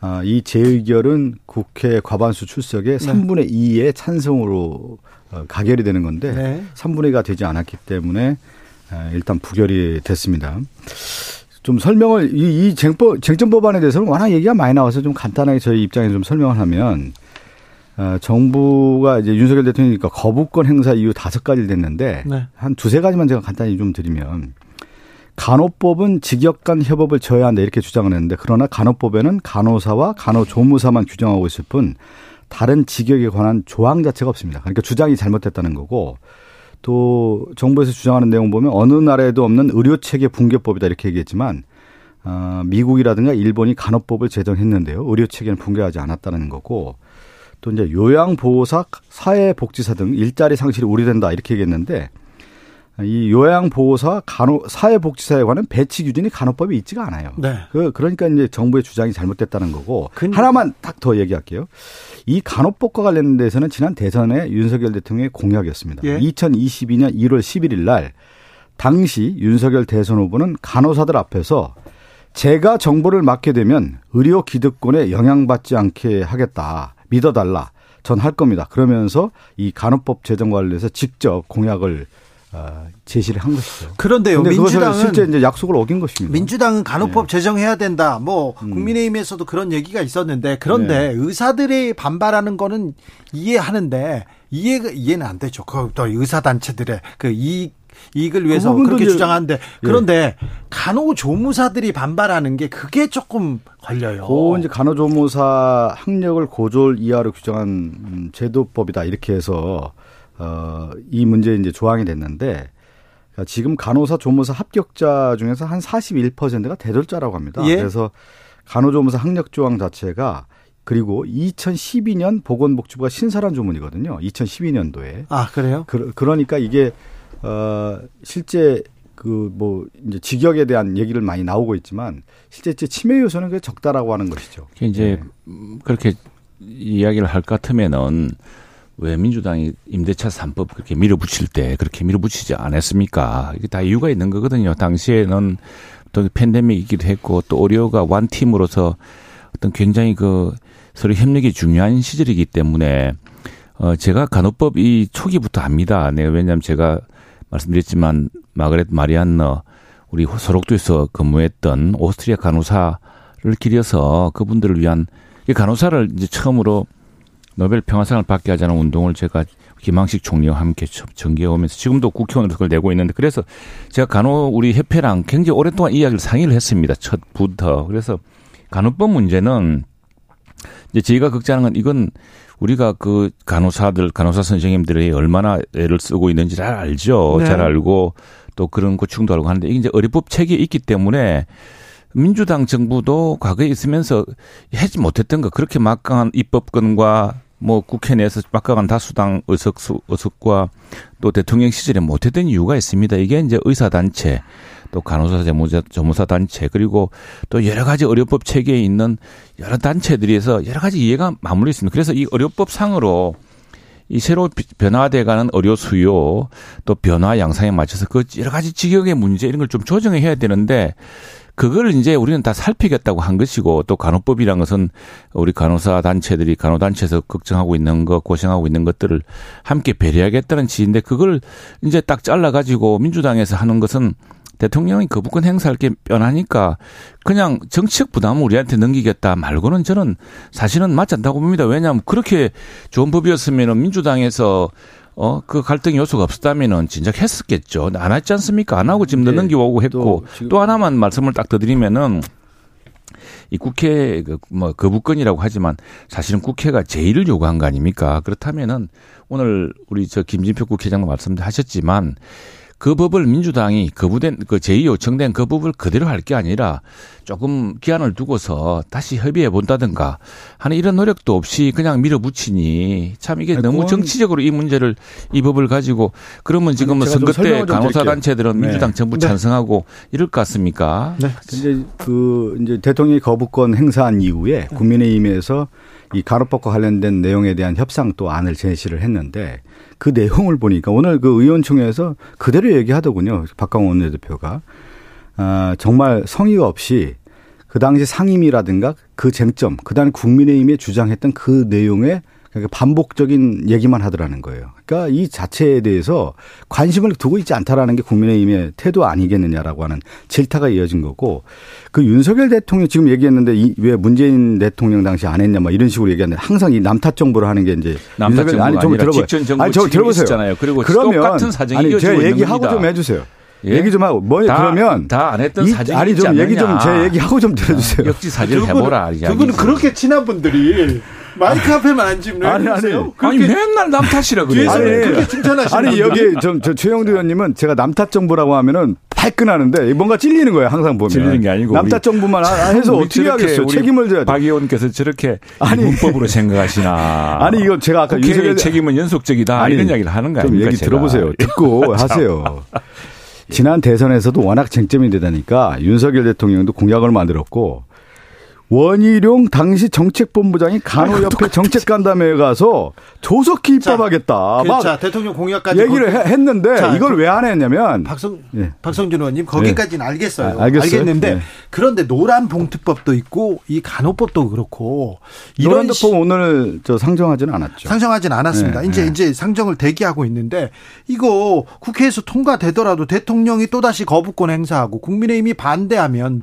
아, 이 재의결은 국회 과반수 출석에 네. 3분의 2의 찬성으로 어, 가결이 되는 건데 네. 3분의 2가 되지 않았기 때문에 일단 부결이 됐습니다. 좀 설명을 이, 이 쟁법 쟁점 법안에 대해서는 워낙 얘기가 많이 나와서 좀 간단하게 저희 입장에 좀 설명을 하면 어, 정부가 이제 윤석열 대통령이니까 거부권 행사 이후 다섯 가지를 냈는데 네. 한 두세 가지만 제가 간단히 좀 드리면 간호법은 직역 간 협업을 져야 한다 이렇게 주장을 했는데 그러나 간호법에는 간호사와 간호조무사만 규정하고 있을 뿐 다른 직역에 관한 조항 자체가 없습니다. 그러니까 주장이 잘못됐다는 거고 또 정부에서 주장하는 내용 보면 어느 나라에도 없는 의료 체계 붕괴법이다 이렇게 얘기했지만 어, 미국이라든가 일본이 간호법을 제정했는데요. 의료 체계는 붕괴하지 않았다는 거고 또 이제 요양보호사, 사회복지사 등 일자리 상실이 우려된다 이렇게 얘기했는데 이 요양보호사, 간호, 사회복지사에 관한 배치 기준이 간호법에 있지가 않아요. 네. 그, 그러니까 이제 정부의 주장이 잘못됐다는 거고 근... 하나만 딱 더 얘기할게요. 이 간호법과 관련돼서는 지난 대선에 윤석열 대통령의 공약이었습니다. 예. 2022년 1월 11일 날 당시 윤석열 대선 후보는 간호사들 앞에서 제가 정보를 맡게 되면 의료 기득권에 영향받지 않게 하겠다. 믿어달라. 전 할 겁니다. 그러면서 이 간호법 제정 관련해서 직접 공약을 어, 제시를 한 것이죠. 그런데요, 민주당은 실제 이제 약속을 어긴 것입니다. 민주당은 간호법 네. 제정해야 된다. 뭐 음. 국민의힘에서도 그런 얘기가 있었는데 그런데 네. 의사들이 반발하는 거는 이해하는데 이해가 이해는 안 되죠. 그또 의사 단체들의 그 이익 이익을 위해서 그 그렇게 주장하는데 예. 그런데 예. 간호조무사들이 반발하는 게 그게 조금 걸려요. 그 이제 간호조무사 학력을 고졸 이하로 규정한 음, 제도법이다 이렇게 해서 어, 이 문제 이제 조항이 됐는데 그러니까 지금 간호사 조무사 합격자 중에서 한 41%가 대졸자라고 합니다. 예? 그래서 간호조무사 학력 조항 자체가 그리고 2012년 보건복지부가 신설한 조문이거든요. 2012년도에. 아 그래요? 그, 그러니까 이게 어 실제 그 뭐 이제 직역에 대한 얘기를 많이 나오고 있지만 실제 치매 요소는 그 적다라고 하는 것이죠. 이제 네. 그렇게 이야기를 할 것 같으면은 왜 민주당이 임대차 3법 그렇게 밀어붙일 때 그렇게 밀어붙이지 않았습니까? 이게 다 이유가 있는 거거든요. 당시에는 또 팬데믹이기도 했고 또 의료가 완 팀으로서 어떤 굉장히 그 서로 협력이 중요한 시절이기 때문에 어 제가 간호법 이 초기부터 합니다. 네, 왜냐하면 제가 말씀드렸지만 마그렛 마리안너 우리 소록도에서 근무했던 오스트리아 간호사를 기려서 그분들을 위한 간호사를 이제 처음으로 노벨 평화상을 받게 하자는 운동을 제가 김항식 총리와 함께 전개해 오면서 지금도 국회의원으로 그걸 내고 있는데 그래서 제가 간호 우리 협회랑 굉장히 오랫동안 이야기를 상의를 했습니다. 첫부터. 그래서 간호법 문제는 이제 저희가 걱정하는 건 이건 우리가 그 간호사들, 간호사 선생님들이 얼마나 애를 쓰고 있는지 잘 알죠. 네. 잘 알고 또 그런 고충도 알고 하는데 이게 이제 의료법 체계에 있기 때문에 민주당 정부도 과거에 있으면서 하지 못했던 거 그렇게 막강한 입법권과 뭐 국회 내에서 막강한 다수당 의석 수 의석과 또 대통령 시절에 못했던 이유가 있습니다. 이게 이제 의사 단체 또 간호사 재무사, 전무사 단체 그리고 또 여러 가지 의료법 체계에 있는 여러 단체들에서 여러 가지 이해가 맞물려 있습니다. 그래서 이 의료법 상으로 이 새로 변화돼가는 의료 수요 또 변화 양상에 맞춰서 그 여러 가지 직역의 문제 이런 걸 좀 조정해 야 되는데 그걸 이제 우리는 다 살피겠다고 한 것이고 또 간호법이란 것은 우리 간호사 단체들이 간호 단체에서 걱정하고 있는 것, 고생하고 있는 것들을 함께 배려하겠다는 지인데 그걸 이제 딱 잘라 가지고 민주당에서 하는 것은 대통령이 거부권 행사할 게 뻔하니까 그냥 정치적 부담을 우리한테 넘기겠다 말고는 저는 사실은 맞지 않다고 봅니다. 왜냐하면 그렇게 좋은 법이었으면 민주당에서 어, 그 갈등 요소가 없었다면은 진작 했었겠죠. 안 했지 않습니까? 안 하고 지금 네. 넘겨오고 했고 또, 또 하나만 말씀을 딱 더 드리면은 이 국회 그뭐 거부권이라고 하지만 사실은 국회가 제의를 요구한 거 아닙니까? 그렇다면은 오늘 우리 저 김진표 국회장도 말씀하셨지만 그 법을 민주당이 거부된 그 제의 요청된 그 법을 그대로 할 게 아니라 조금 기한을 두고서 다시 협의해 본다든가 하는 이런 노력도 없이 그냥 밀어붙이니 참 이게 너무 정치적으로 이 문제를 이 법을 가지고 그러면 지금 은 선거 때 간호사 단체들은 네. 민주당 정부 네. 찬성하고 이럴 것 같습니까? 네. 이제 그 이제 대통령이 거부권 행사한 이후에 국민의힘에서 이 간호법과 관련된 내용에 대한 협상 또 안을 제시를 했는데 그 내용을 보니까 오늘 그 의원총회에서 그대로 얘기하더군요. 박강원 원내대표가. 아, 정말 성의가 없이 그 당시 상임이라든가 그 쟁점, 그 다음에 국민의힘이 주장했던 그 내용에 그러니까 반복적인 얘기만 하더라는 거예요. 그러니까 이 자체에 대해서 관심을 두고 있지 않다라는 게 국민의힘의 태도 아니겠느냐라고 하는 질타가 이어진 거고 그 윤석열 대통령 지금 얘기했는데 이 왜 문재인 대통령 당시 안 했냐 막 이런 식으로 얘기하는데 항상 이 남탓 정부를 하는 게 이제 남탓 정부 아니 좀 들어봐요. 아니 저 들어보세요. 그리고 그러면 똑같은 사정이 아니 제가 얘기하고 좀 해주세요. 예? 얘기 좀 하고 뭐 그러면 다 안 했던 사정이 아니 좀 얘기 좀 제 얘기하고 좀 들어주세요. 역지 사실 해보라. 두 분은 그렇게 친한 분들이 마이크 앞에만 앉으면 아니 아니. 아니 맨날 남 탓이라 그래요. 아니 그렇게 칭찬하시는 아니 여기 좀저 최영두 의원님은 제가 남탓 정부라고 하면은 발끈하는데 뭔가 찔리는 거예요 항상 보면. 찔리는 게 아니고 남탓 정부만 해서 어떻게 하겠어요? 책임을 져야 박 의원께서 저렇게 아니, 문법으로 생각하시나. 아니 이거 제가 아까 윤석열 책임은 연속적이다 아니, 이런 이야기를 하는 거 아닙니까? 얘기 제가. 들어보세요. 듣고 하세요. 지난 대선에서도 워낙 쟁점이 되다니까 윤석열 대통령도 공약을 만들었고 원희룡 당시 정책본부장이 간호협회 정책간담회에 가서 조속히 입법하겠다. 그, 막 자, 대통령 공약까지 얘기를 거... 했는데 자, 이걸 왜 안 했냐면 박성 예. 박성준 의원님 거기까지는 예. 알겠어요. 아, 알겠는데 예. 그런데 노란 봉투법도 있고 이 간호법도 그렇고 이런 노란 법 오늘 저 상정하지는 않았죠. 상정하지는 않았습니다. 예. 이제 예. 이제 상정을 대기하고 있는데 이거 국회에서 통과되더라도 대통령이 또다시 거부권 행사하고 국민의힘이 반대하면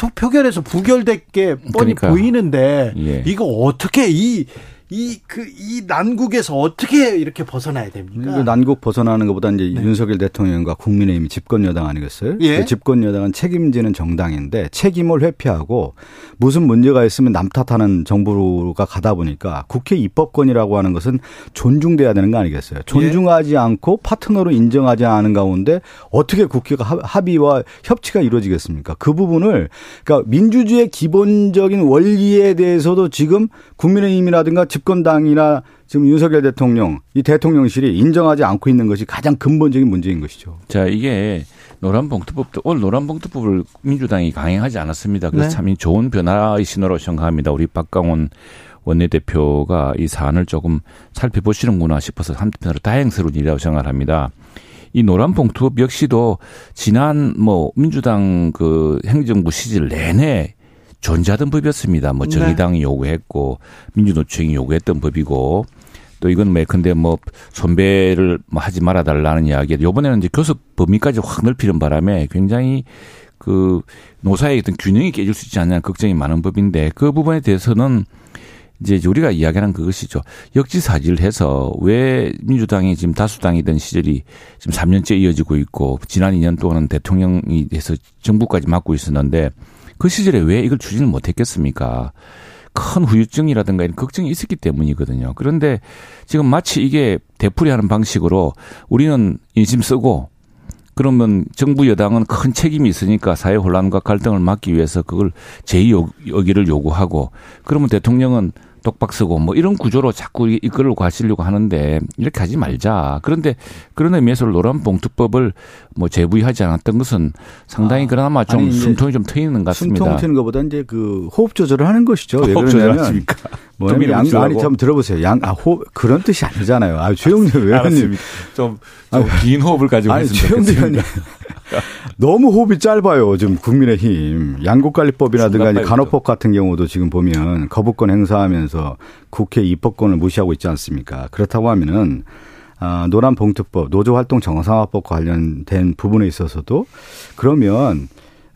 투표결에서 부결될 게 뻔히 그러니까. 보이는데 예. 이거 어떻게 이 이, 그, 이 난국에서 어떻게 이렇게 벗어나야 됩니까? 그 난국 벗어나는 것보다 이제 네. 윤석열 대통령과 국민의힘이 집권여당 아니겠어요? 예. 그 집권여당은 책임지는 정당인데 책임을 회피하고 무슨 문제가 있으면 남 탓하는 정부가 가다 보니까 국회 입법권이라고 하는 것은 존중돼야 되는 거 아니겠어요? 존중하지 예. 않고 파트너로 인정하지 않은 가운데 어떻게 국회가 합의와 협치가 이루어지겠습니까? 그 부분을 그러니까 민주주의의 기본적인 원리에 대해서도 지금 국민의힘이라든가 집 권당이나 지금 윤석열 대통령 이 대통령실이 인정하지 않고 있는 것이 가장 근본적인 문제인 것이죠. 자 이게 노란봉투법도 오늘 노란봉투법을 민주당이 강행하지 않았습니다. 그래서 네. 참 좋은 변화의 신호로 생각합니다. 우리 박강원 원내대표가 이 사안을 조금 살펴보시는구나 싶어서 한편으로 다행스러운 일이라고 생각합니다. 이 노란 봉투법 역시도 지난 뭐 민주당 그 행정부 시절 내내 존재하던 법이었습니다. 뭐 네. 정의당이 네. 요구했고 민주노총이 요구했던 법이고 또 이건 뭐 근데 뭐 손배를 뭐 하지 말아 달라는 이야기. 요번에는 이제 교섭 범위까지 확 넓히는 바람에 굉장히 그 노사의 어떤 균형이 깨질 수 있지 않냐는 걱정이 많은 법인데 그 부분에 대해서는 이제 우리가 이야기하는 그것이죠. 역지사지를 해서 왜 민주당이 지금 다수당이던 시절이 지금 3년째 이어지고 있고 지난 2년 동안은 대통령이 돼서 정부까지 맡고 있었는데 그 시절에 왜 이걸 추진을 못했겠습니까? 큰 후유증이라든가 이런 걱정이 있었기 때문이거든요. 그런데 지금 마치 이게 되풀이하는 방식으로 우리는 인심 쓰고 그러면 정부 여당은 큰 책임이 있으니까 사회 혼란과 갈등을 막기 위해서 그걸 제2여기를 요구하고 그러면 대통령은 똑박 쓰고 뭐 이런 구조로 자꾸 이끌고 가시려고 하는데 이렇게 하지 말자. 그런데 그런 의미에서 노란 봉투법을 뭐 제부하지 않았던 것은 상당히 아, 그나마 좀 숨통이 좀 트이는 것 같습니다. 숨통 트이는 것보다 이제 그 호흡 조절을 하는 것이죠. 호흡 조절하십니까? 뭐냐면 양, 아니 좀 들어보세요. 양, 아, 호흡, 그런 뜻이 아니잖아요. 아, 최영재 의원님. 좀, 좀긴 호흡을 가지고 아니, 최영재 의원님. 너무 호흡이 짧아요. 지금 국민의힘 양국관리법이라든가 간호법 같은 경우도 지금 보면 거부권 행사하면서 국회 입법권을 무시하고 있지 않습니까? 그렇다고 하면은 아, 노란 봉투법, 노조활동 정상화법 관련된 부분에 있어서도 그러면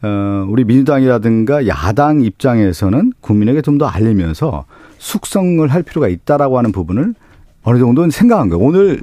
어, 우리 민주당이라든가 야당 입장에서는 국민에게 좀 더 알리면서 숙성을 할 필요가 있다라고 하는 부분을 어느 정도는 생각한 거예요. 오늘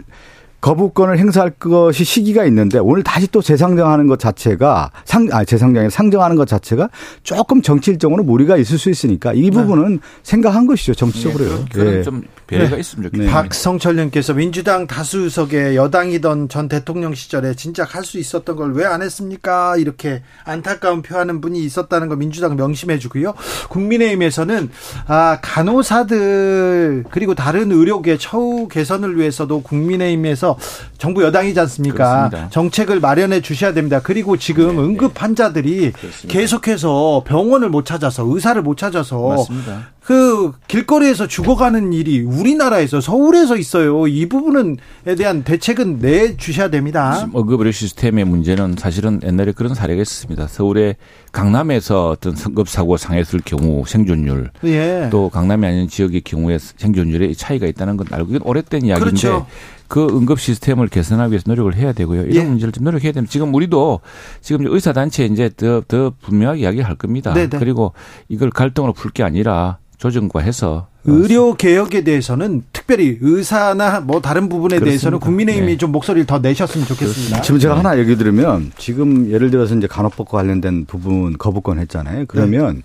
거부권을 행사할 것이 시기가 있는데 오늘 다시 또 재상정하는 것 자체가 상, 아, 재상정에 상정하는 것 자체가 조금 정치적으로 무리가 있을 수 있으니까 이 네. 부분은 네. 생각한 것이죠. 정치적으로요. 네, 네. 좀 배려가 네. 있으면 좋겠네요. 네. 박성철님께서 민주당 다수석에 여당이던 전 대통령 시절에 진작 할 수 있었던 걸 왜 안 했습니까? 이렇게 안타까운 표하는 분이 있었다는 거 민주당 명심해주고요. 국민의힘에서는 아, 간호사들 그리고 다른 의료계 처우 개선을 위해서도 국민의힘에서 정부 여당이지 않습니까? 그렇습니다. 정책을 마련해 주셔야 됩니다. 그리고 지금 네, 응급 네. 환자들이 네. 계속해서 병원을 못 찾아서 의사를 못 찾아서 맞습니다. 그 길거리에서 죽어가는 일이 우리나라에서 서울에서 있어요. 이 부분은에 대한 대책은 내 주셔야 됩니다. 응급 시스템의 문제는 사실은 옛날에 그런 사례가 있었습니다. 서울의 강남에서 어떤 성급 사고 상했을 경우 생존율 예. 또 강남이 아닌 지역의 경우에 생존율에 차이가 있다는 건 알고 이건 오래된 이야기인데 그렇죠. 그 응급 시스템을 개선하기 위해서 노력을 해야 되고요. 이런 예. 문제를 좀 노력해야 됩니다. 지금 우리도 지금 의사 단체 이제 더, 더 분명하게 이야기할 겁니다. 네네. 그리고 이걸 갈등으로 풀 게 아니라 조정과 해서 의료 개혁에 대해서는 특별히 의사나 뭐 다른 부분에 그렇습니다. 대해서는 국민의힘이 네. 좀 목소리를 더 내셨으면 좋겠습니다. 지금 제가 하나 얘기 들으면 지금 예를 들어서 이제 간호법과 관련된 부분 거부권 했잖아요. 그러면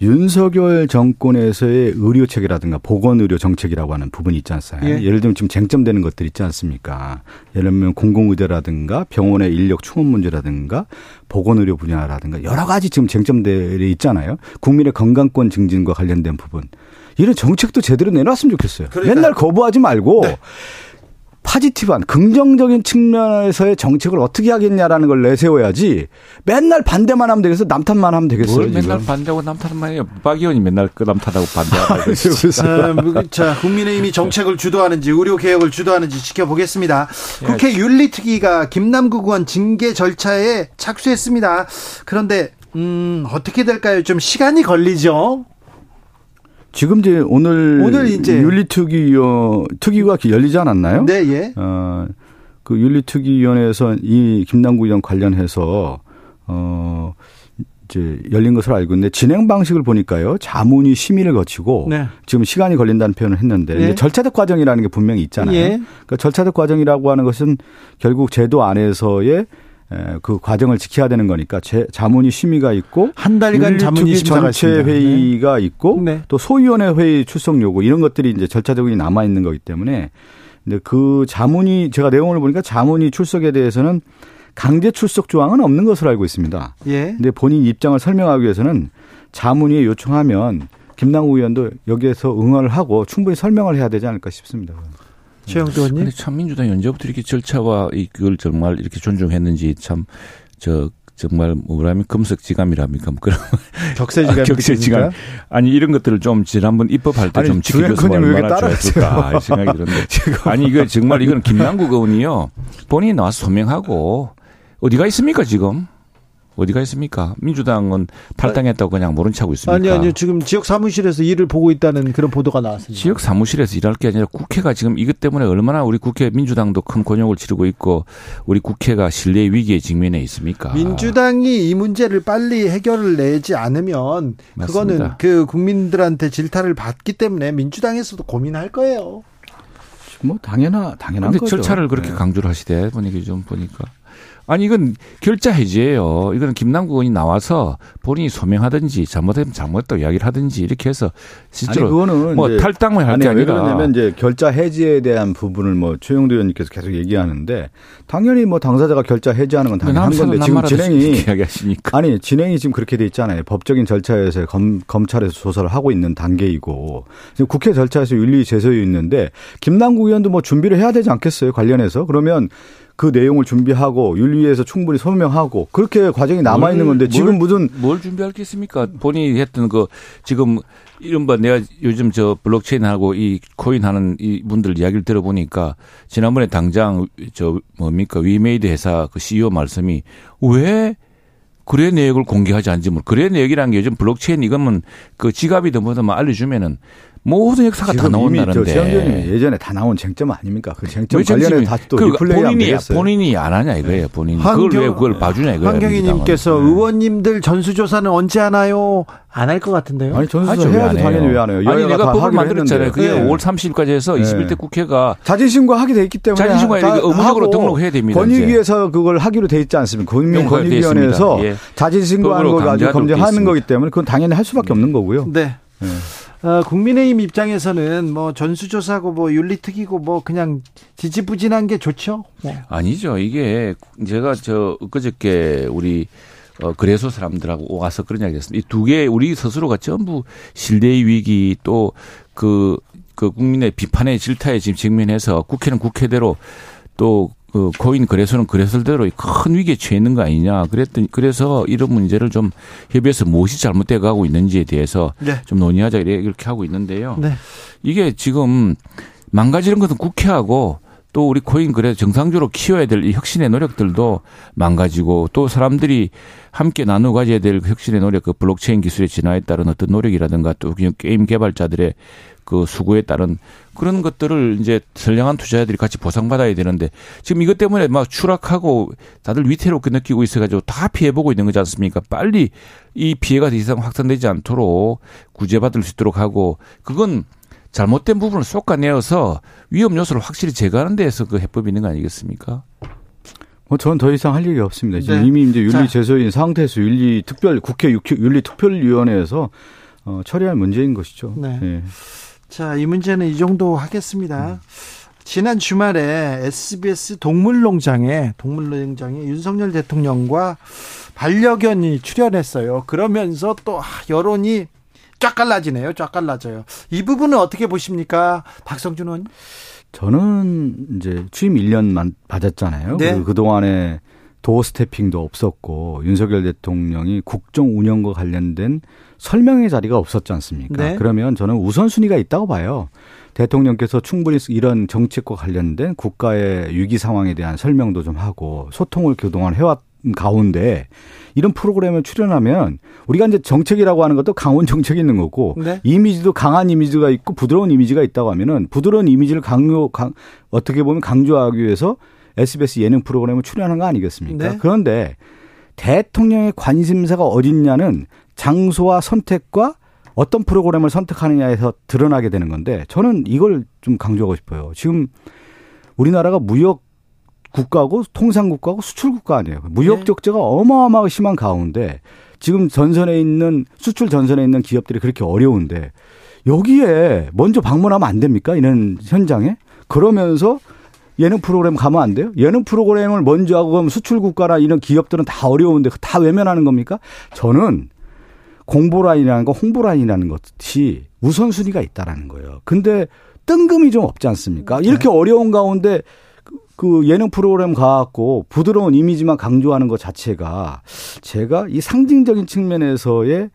윤석열 정권에서의 의료 체계라든가 보건 의료 정책이라고 하는 부분이 있지 않습니까? 예. 예를 들면 지금 쟁점되는 것들 있지 않습니까? 예를 들면 공공의대라든가 병원의 인력 충원 문제라든가 보건 의료 분야라든가 여러 가지 지금 쟁점들이 있잖아요. 국민의 건강권 증진과 관련된 부분. 이런 정책도 제대로 내놨으면 좋겠어요. 그러니까요. 맨날 거부하지 말고 파지티브한 긍정적인 측면에서의 정책을 어떻게 하겠냐라는 걸 내세워야지 맨날 반대만 하면 되겠어 남탓만 하면 되겠어요. 뭘 맨날 지금. 반대하고 남탓만 해요. 박 의원이 맨날 그 남탓하고 반대하고. 아, 뭐, 자, 국민의힘이 정책을 주도하는지 의료 개혁을 주도하는지 지켜보겠습니다. 국회 윤리특위가 김남국 의원 징계 절차에 착수했습니다. 그런데 음, 어떻게 될까요? 좀 시간이 걸리죠. 지금 이제 오늘 오늘 이제 윤리특위위원 특위가 열리지 않았나요? 네, 예. 어, 그 윤리특위위원회에서 이 김남국 의원 관련해서 어 이제 열린 것으로 알고 있는데 진행 방식을 보니까요 자문위 심의를 거치고 네. 지금 시간이 걸린다는 표현을 했는데 예. 이제 절차적 과정이라는 게 분명히 있잖아요. 예. 그러니까 절차적 과정이라고 하는 것은 결국 제도 안에서의 에, 그 과정을 지켜야 되는 거니까 제, 자문위 심의가 있고 한 달간 자문위 전체 있습니다. 회의가 있고 네. 또 소위원회 회의 출석 요구 이런 것들이 이제 절차적으로 남아 있는 거기 때문에 근데 그 자문위 제가 내용을 보니까 자문위 출석에 대해서는 강제 출석 조항은 없는 것으로 알고 있습니다. 예. 근데 본인 입장을 설명하기 위해서는 자문위에 요청하면 김남국 의원도 여기에서 응원을 하고 충분히 설명을 해야 되지 않을까 싶습니다. 최영도 의원님. 근데 참 민주당이 언제부터 이렇게 절차와 이걸 정말 이렇게 존중했는지 참저 정말 뭐라면 금석지감이랍니까? 뭐 그런 격세지감. 격세지감. 아니 이런 것들을 좀 지난번 입법할 때 좀 지켜줬으면 얼마나? 좋았을까 생각이 드는데 아니 이거 정말 이건 김남국 의원이요 본인이 나와서 소명하고 어디가 있습니까 지금 어디가 있습니까 민주당은 탈당했다고 그냥 모른 척하고 있습니까 아니 아니요. 지금 지역 사무실에서 일을 보고 있다는 그런 보도가 나왔습니다. 지역 사무실에서 일할 게 아니라 국회가 지금 이것 때문에 얼마나 우리 국회 민주당도 큰 곤욕을 치르고 있고 우리 국회가 신뢰 위기에 직면해 있습니까? 민주당이 이 문제를 빨리 해결을 내지 않으면 그거는 맞습니다. 그 국민들한테 질타를 받기 때문에 민주당에서도 고민할 거예요. 뭐 당연하 당연한 근데 거죠. 절차를 그렇게 네. 강조를 하시대 보니까 좀 보니까 아니 이건 결자 해지예요. 이거는 김남국 의원이 나와서 본인이 소명하든지 잘못하면 잘못했다고 이야기를 하든지 이렇게 해서 아니 실제로 그거는 뭐 탈당을 할 아니 게왜 아니라. 그러냐면 이제 결자 해지에 대한 부분을 뭐 최영도 의원님께서 계속 얘기하는데 당연히 뭐 당사자가 결자 해지하는 건 당연한 건데 지금 진행이 아니 진행이 지금 그렇게 돼 있잖아요. 법적인 절차에서 검, 검찰에서 조사를 하고 있는 단계이고. 지금 국회 절차에서 윤리 제소에 있는데 김남국 의원도 뭐 준비를 해야 되지 않겠어요? 관련해서? 그러면 그 내용을 준비하고 윤리위에서 충분히 소명하고 그렇게 과정이 남아 있는 건데 지금 무슨 뭘 준비할 게 있습니까? 본인이 했던 그 지금 이른바 내가 요즘 저 블록체인하고 이 코인 하는 이 분들 이야기를 들어보니까 지난번에 당장 저 뭡니까 위메이드 회사 그 CEO 말씀이 왜 거래 내역을 공개하지 않지 뭐 거래 내역이라는 게 요즘 블록체인 이거면 그 지갑이든 뭐든 뭐 알려주면은 모든 역사가 다 지금 나온다는데. 의원님 예전에 다 나온 쟁점 아닙니까? 그 쟁점 왜 관련해 다시 또그 리플레이하면 본인이. 본인이 안 하냐 이거예요. 본인. 이 환경- 그걸 왜 그걸 봐주냐 이거예요. 황경희님께서 민주당은. 의원님들 전수조사는 언제 하나요? 안 할 것 같은데요. 아니 전수조사 해야지? 당연히 왜 안 해요? 아니 내가 다 법을 만들었잖아요. 했는데. 그게 네. 5월 30일까지 해서 네. 21대 국회가 자진신고 하게 돼 있기 때문에 자진신고 의무적으로 등록해야 됩니다, 권익위에서 그걸 하기로 돼 있지 않습니까? 돼 국민권익위원회에서 있습니다. 예. 자진신고하는 걸 가지고 검증하는. 거기 때문에 그건 당연히 할 수밖에 없는 거고요. 네. 네. 어, 국민의힘 입장에서는 뭐 전수조사고 뭐 윤리특위고 뭐 그냥 지지부진한 게 좋죠. 뭐. 아니죠. 이게 제가 저 엊그저께 우리 어, 그래서 사람들하고 와서 그런 이야기 했습니다. 이 두 개 우리 스스로가 전부 신뢰의 위기 또 그, 그 국민의 비판의 질타에 지금 직면해서 국회는 국회대로 또 그 코인 거래소는 거래소대로 큰 위기에 처해 있는 거 아니냐. 그랬더니 그래서 이런 문제를 좀 협의해서 무엇이 잘못돼 가고 있는지에 대해서 네. 좀 논의하자 이렇게 하고 있는데요. 네. 이게 지금 망가지는 것은 국회하고 또 우리 코인 그래 정상적으로 키워야 될 이 혁신의 노력들도 망가지고 또 사람들이 함께 나누어 가져야 될 혁신의 노력 그 블록체인 기술의 진화에 따른 어떤 노력이라든가 또 게임 개발자들의 그 수고에 따른 그런 것들을 이제 선량한 투자자들이 같이 보상받아야 되는데 지금 이것 때문에 막 추락하고 다들 위태롭게 느끼고 있어가지고 다 피해보고 있는 거지 않습니까? 빨리 이 피해가 더 이상 확산되지 않도록 구제받을 수 있도록 하고 그건 잘못된 부분을 쏟아내어서 위험 요소를 확실히 제거하는 데에서 그 해법이 있는 거 아니겠습니까? 뭐 저는 더 이상 할 얘기 없습니다. 지금 네. 이미 이제 윤리 자. 제소인 상태에서 윤리 특별 국회 윤리 특별위원회에서 어, 처리할 문제인 것이죠. 네. 예. 자, 이 문제는 이 정도 하겠습니다. 지난 주말에 SBS 동물농장에 동물농장에 윤석열 대통령과 반려견이 출연했어요. 그러면서 또 아, 여론이 쫙 갈라지네요. 쫙 갈라져요. 이 부분은 어떻게 보십니까? 박성준 의원? 저는 이제 취임 1년만 받았잖아요. 네. 그리고 그동안에 도어 스태핑도 없었고 윤석열 대통령이 국정 운영과 관련된 설명의 자리가 없었지 않습니까? 네. 그러면 저는 우선순위가 있다고 봐요. 대통령께서 충분히 이런 정책과 관련된 국가의 위기 상황에 대한 설명도 좀 하고 소통을 그동안 해왔 가운데 이런 프로그램에 출연하면 우리가 이제 정책이라고 하는 것도 강원 정책이 있는 거고 네. 이미지도 강한 이미지가 있고 부드러운 이미지가 있다고 하면은 부드러운 이미지를 강요 강, 어떻게 보면 강조하기 위해서 SBS 예능 프로그램에 출연한 거 아니겠습니까? 네. 그런데 대통령의 관심사가 어딨냐는 장소와 선택과 어떤 프로그램을 선택하느냐에서 드러나게 되는 건데 저는 이걸 좀 강조하고 싶어요. 지금 우리나라가 무역 국가고 통상 국가고 수출 국가 아니에요. 무역 네. 적자가 어마어마하게 심한 가운데 지금 전선에 있는 수출 전선에 있는 기업들이 그렇게 어려운데 여기에 먼저 방문하면 안 됩니까? 이런 현장에 그러면서 예능 프로그램 가면 안 돼요? 예능 프로그램을 먼저 하고 그럼 수출 국가나 이런 기업들은 다 어려운데 다 외면하는 겁니까? 저는 공보라인이라는 거 홍보라인이라는 것이 우선순위가 있다라는 거예요. 근데 뜬금이 좀 없지 않습니까? 이렇게 어려운 가운데 그- 그 예능 프로그램 가갖고 부드러운 이미지만 강조하는 것 자체가 제가 이 상징적인 측면에서의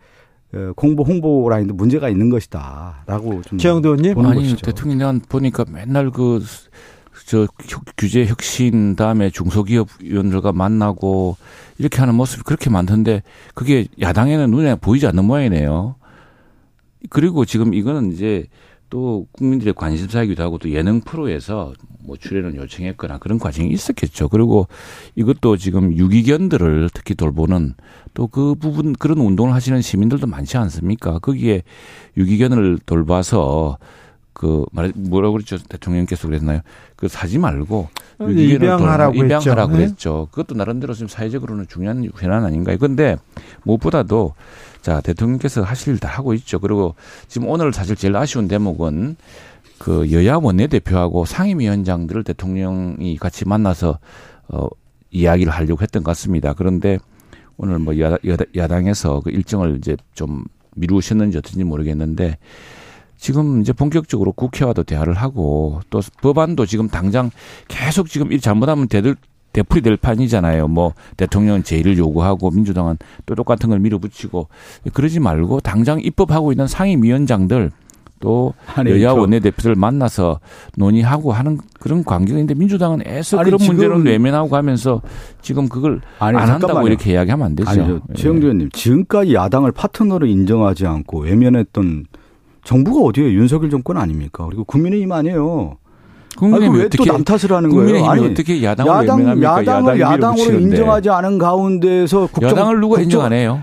어, 공보 홍보 라인도 문제가 있는 것이다라고 좀 최영도 의원님? 아니 것이죠. 대통령 난 보니까 맨날 그 저 규제 혁신 다음에 중소기업 위원들과 만나고 이렇게 하는 모습이 그렇게 많던데 그게 야당에는 눈에 보이지 않는 모양이네요. 그리고 지금 이거는 이제 또 국민들의 관심사이기도 하고 또 예능 프로에서 뭐 출연을 요청했거나 그런 과정이 있었겠죠. 그리고 이것도 지금 유기견들을 특히 돌보는 또 그 부분 그런 운동을 하시는 시민들도 많지 않습니까? 거기에 유기견을 돌봐서 그 말해 뭐라고 그랬죠 대통령께서 그랬나요? 그 사지 말고 유기견을 입양하라고 돌- 입양하라고 했죠. 네. 그랬죠. 그것도 나름대로 지금 사회적으로는 중요한 현안 아닌가요? 근데 무엇보다도 자 대통령께서 하실 일 다 하고 있죠. 그리고 지금 오늘 사실 제일 아쉬운 대목은 그 여야 원내대표하고 상임위원장들을 대통령이 같이 만나서 어 이야기를 하려고 했던 것 같습니다. 그런데 오늘 뭐 야당, 야당에서 그 일정을 이제 좀 미루셨는지 어떤지 모르겠는데 지금 이제 본격적으로 국회와도 대화를 하고 또 법안도 지금 당장 계속 지금 일 잘못하면 대들 대풀이 될 판이잖아요. 뭐 대통령은 제의를 요구하고 민주당은 또 똑같은 걸 밀어붙이고 그러지 말고 당장 입법하고 있는 상임위원장들 또 아니, 여야 저- 원내대표들 만나서 논의하고 하는 그런 관계가 있는데 민주당은 애써 아니, 그런 문제를 외면하고 가면서 지금 그걸 아니, 안 한다고 잠깐만요. 이렇게 이야기하면 안 되죠. 아니죠. 예. 최영두 의원님, 지금까지 야당을 파트너로 인정하지 않고 외면했던 정부가 어디에 윤석열 정권 아닙니까? 그리고 국민의힘 아니에요. 국민의힘이 왜또 어떻게 남 탓을 하는 거예요? 아니, 어떻게 야당을 야당? 야당을 야당으로. 인정하지 않은 가운데서 국정 야당을 누가 국정- 인정 안 해요?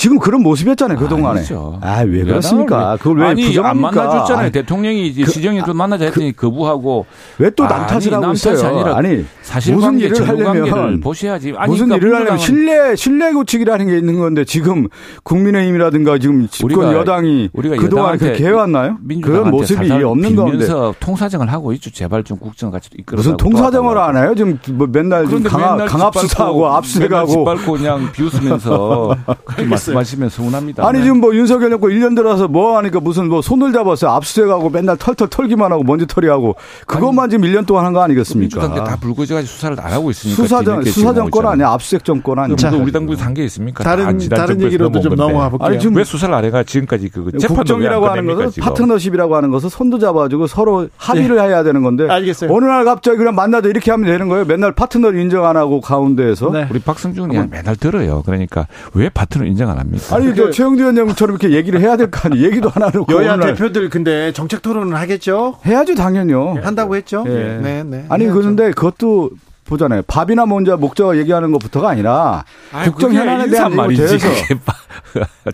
지금 그런 모습이었잖아요 그 동안에. 아니죠. 아왜 야당을 그렇습니까? 왜- 그걸 왜 아니 안 부정합니까? 만나줬잖아요. 아니, 대통령이 그- 시정이 좀 만나자 했더니 거부하고 왜또 아니, 남 탓을 하고 있어요? 아니라 아니 사실관계 무슨 일을 전후관계를 하려면 보셔야지. 아니, 무슨 그러니까 일을 하려면 신뢰 신뢰 고치기라는 게 있는 건데 지금 국민의힘이라든가 지금 집권 우리가- 여당이 우리가 그동안 그렇게 해왔나요? 그런 모습이 없는 가운데 통사정을 하고 있죠. 제발 좀 국정 같이 이끌어. 무슨 통사정을 안 해요? 지금 뭐 맨날 강압, 강압 수사하고 압수해가고 짓밟고 그냥 비웃으면서. 말씀하시면 서운합니다. 아니 지금 뭐 윤석열 정부 1년 들어서 뭐 하니까 무슨 뭐 손을 잡았어요. 압수수색하고 맨날 털털 털기만 하고 먼지 털이하고 그것만 지금 1년 동안 한 거 아니겠습니까? 민주당 다 불거져가지고 수사를 안 하고 있으니까 수사정 수사 정권 아니야 압수수색 정권 아니야. 자, 우리 당국에서 한게 있습니까? 다른 다른 얘기로도 좀 넘어가 볼게요. 아니 지금 왜 수사를 안 해가 지금까지 그 국정이라고 하는 것은 지금. 파트너십이라고 하는 것은 손도 잡아주고 서로 합의를 네. 해야 되는 건데 알겠어요. 어느 날 갑자기 그냥 만나도 이렇게 하면 되는 거예요. 맨날 파트너를 인정 안 하고 가운데에서 네. 우리 의원 맨날 들어요. 그러니까 왜 파트너 인정 안 합니까? 아니 그 최영두 위원장처럼 이렇게 얘기를 해야 될 거 아니에요. 얘기도 안 하고 여야 대표들 근데 정책 토론은 하겠죠? 해야죠 당연히요. 한다고 했죠. 네, 네. 네. 아니 해야죠. 그런데 그것도 보잖아요. 밥이나 먼저 목적 얘기하는 것부터가 아니라 아이, 국정 현안에 대한 말이지.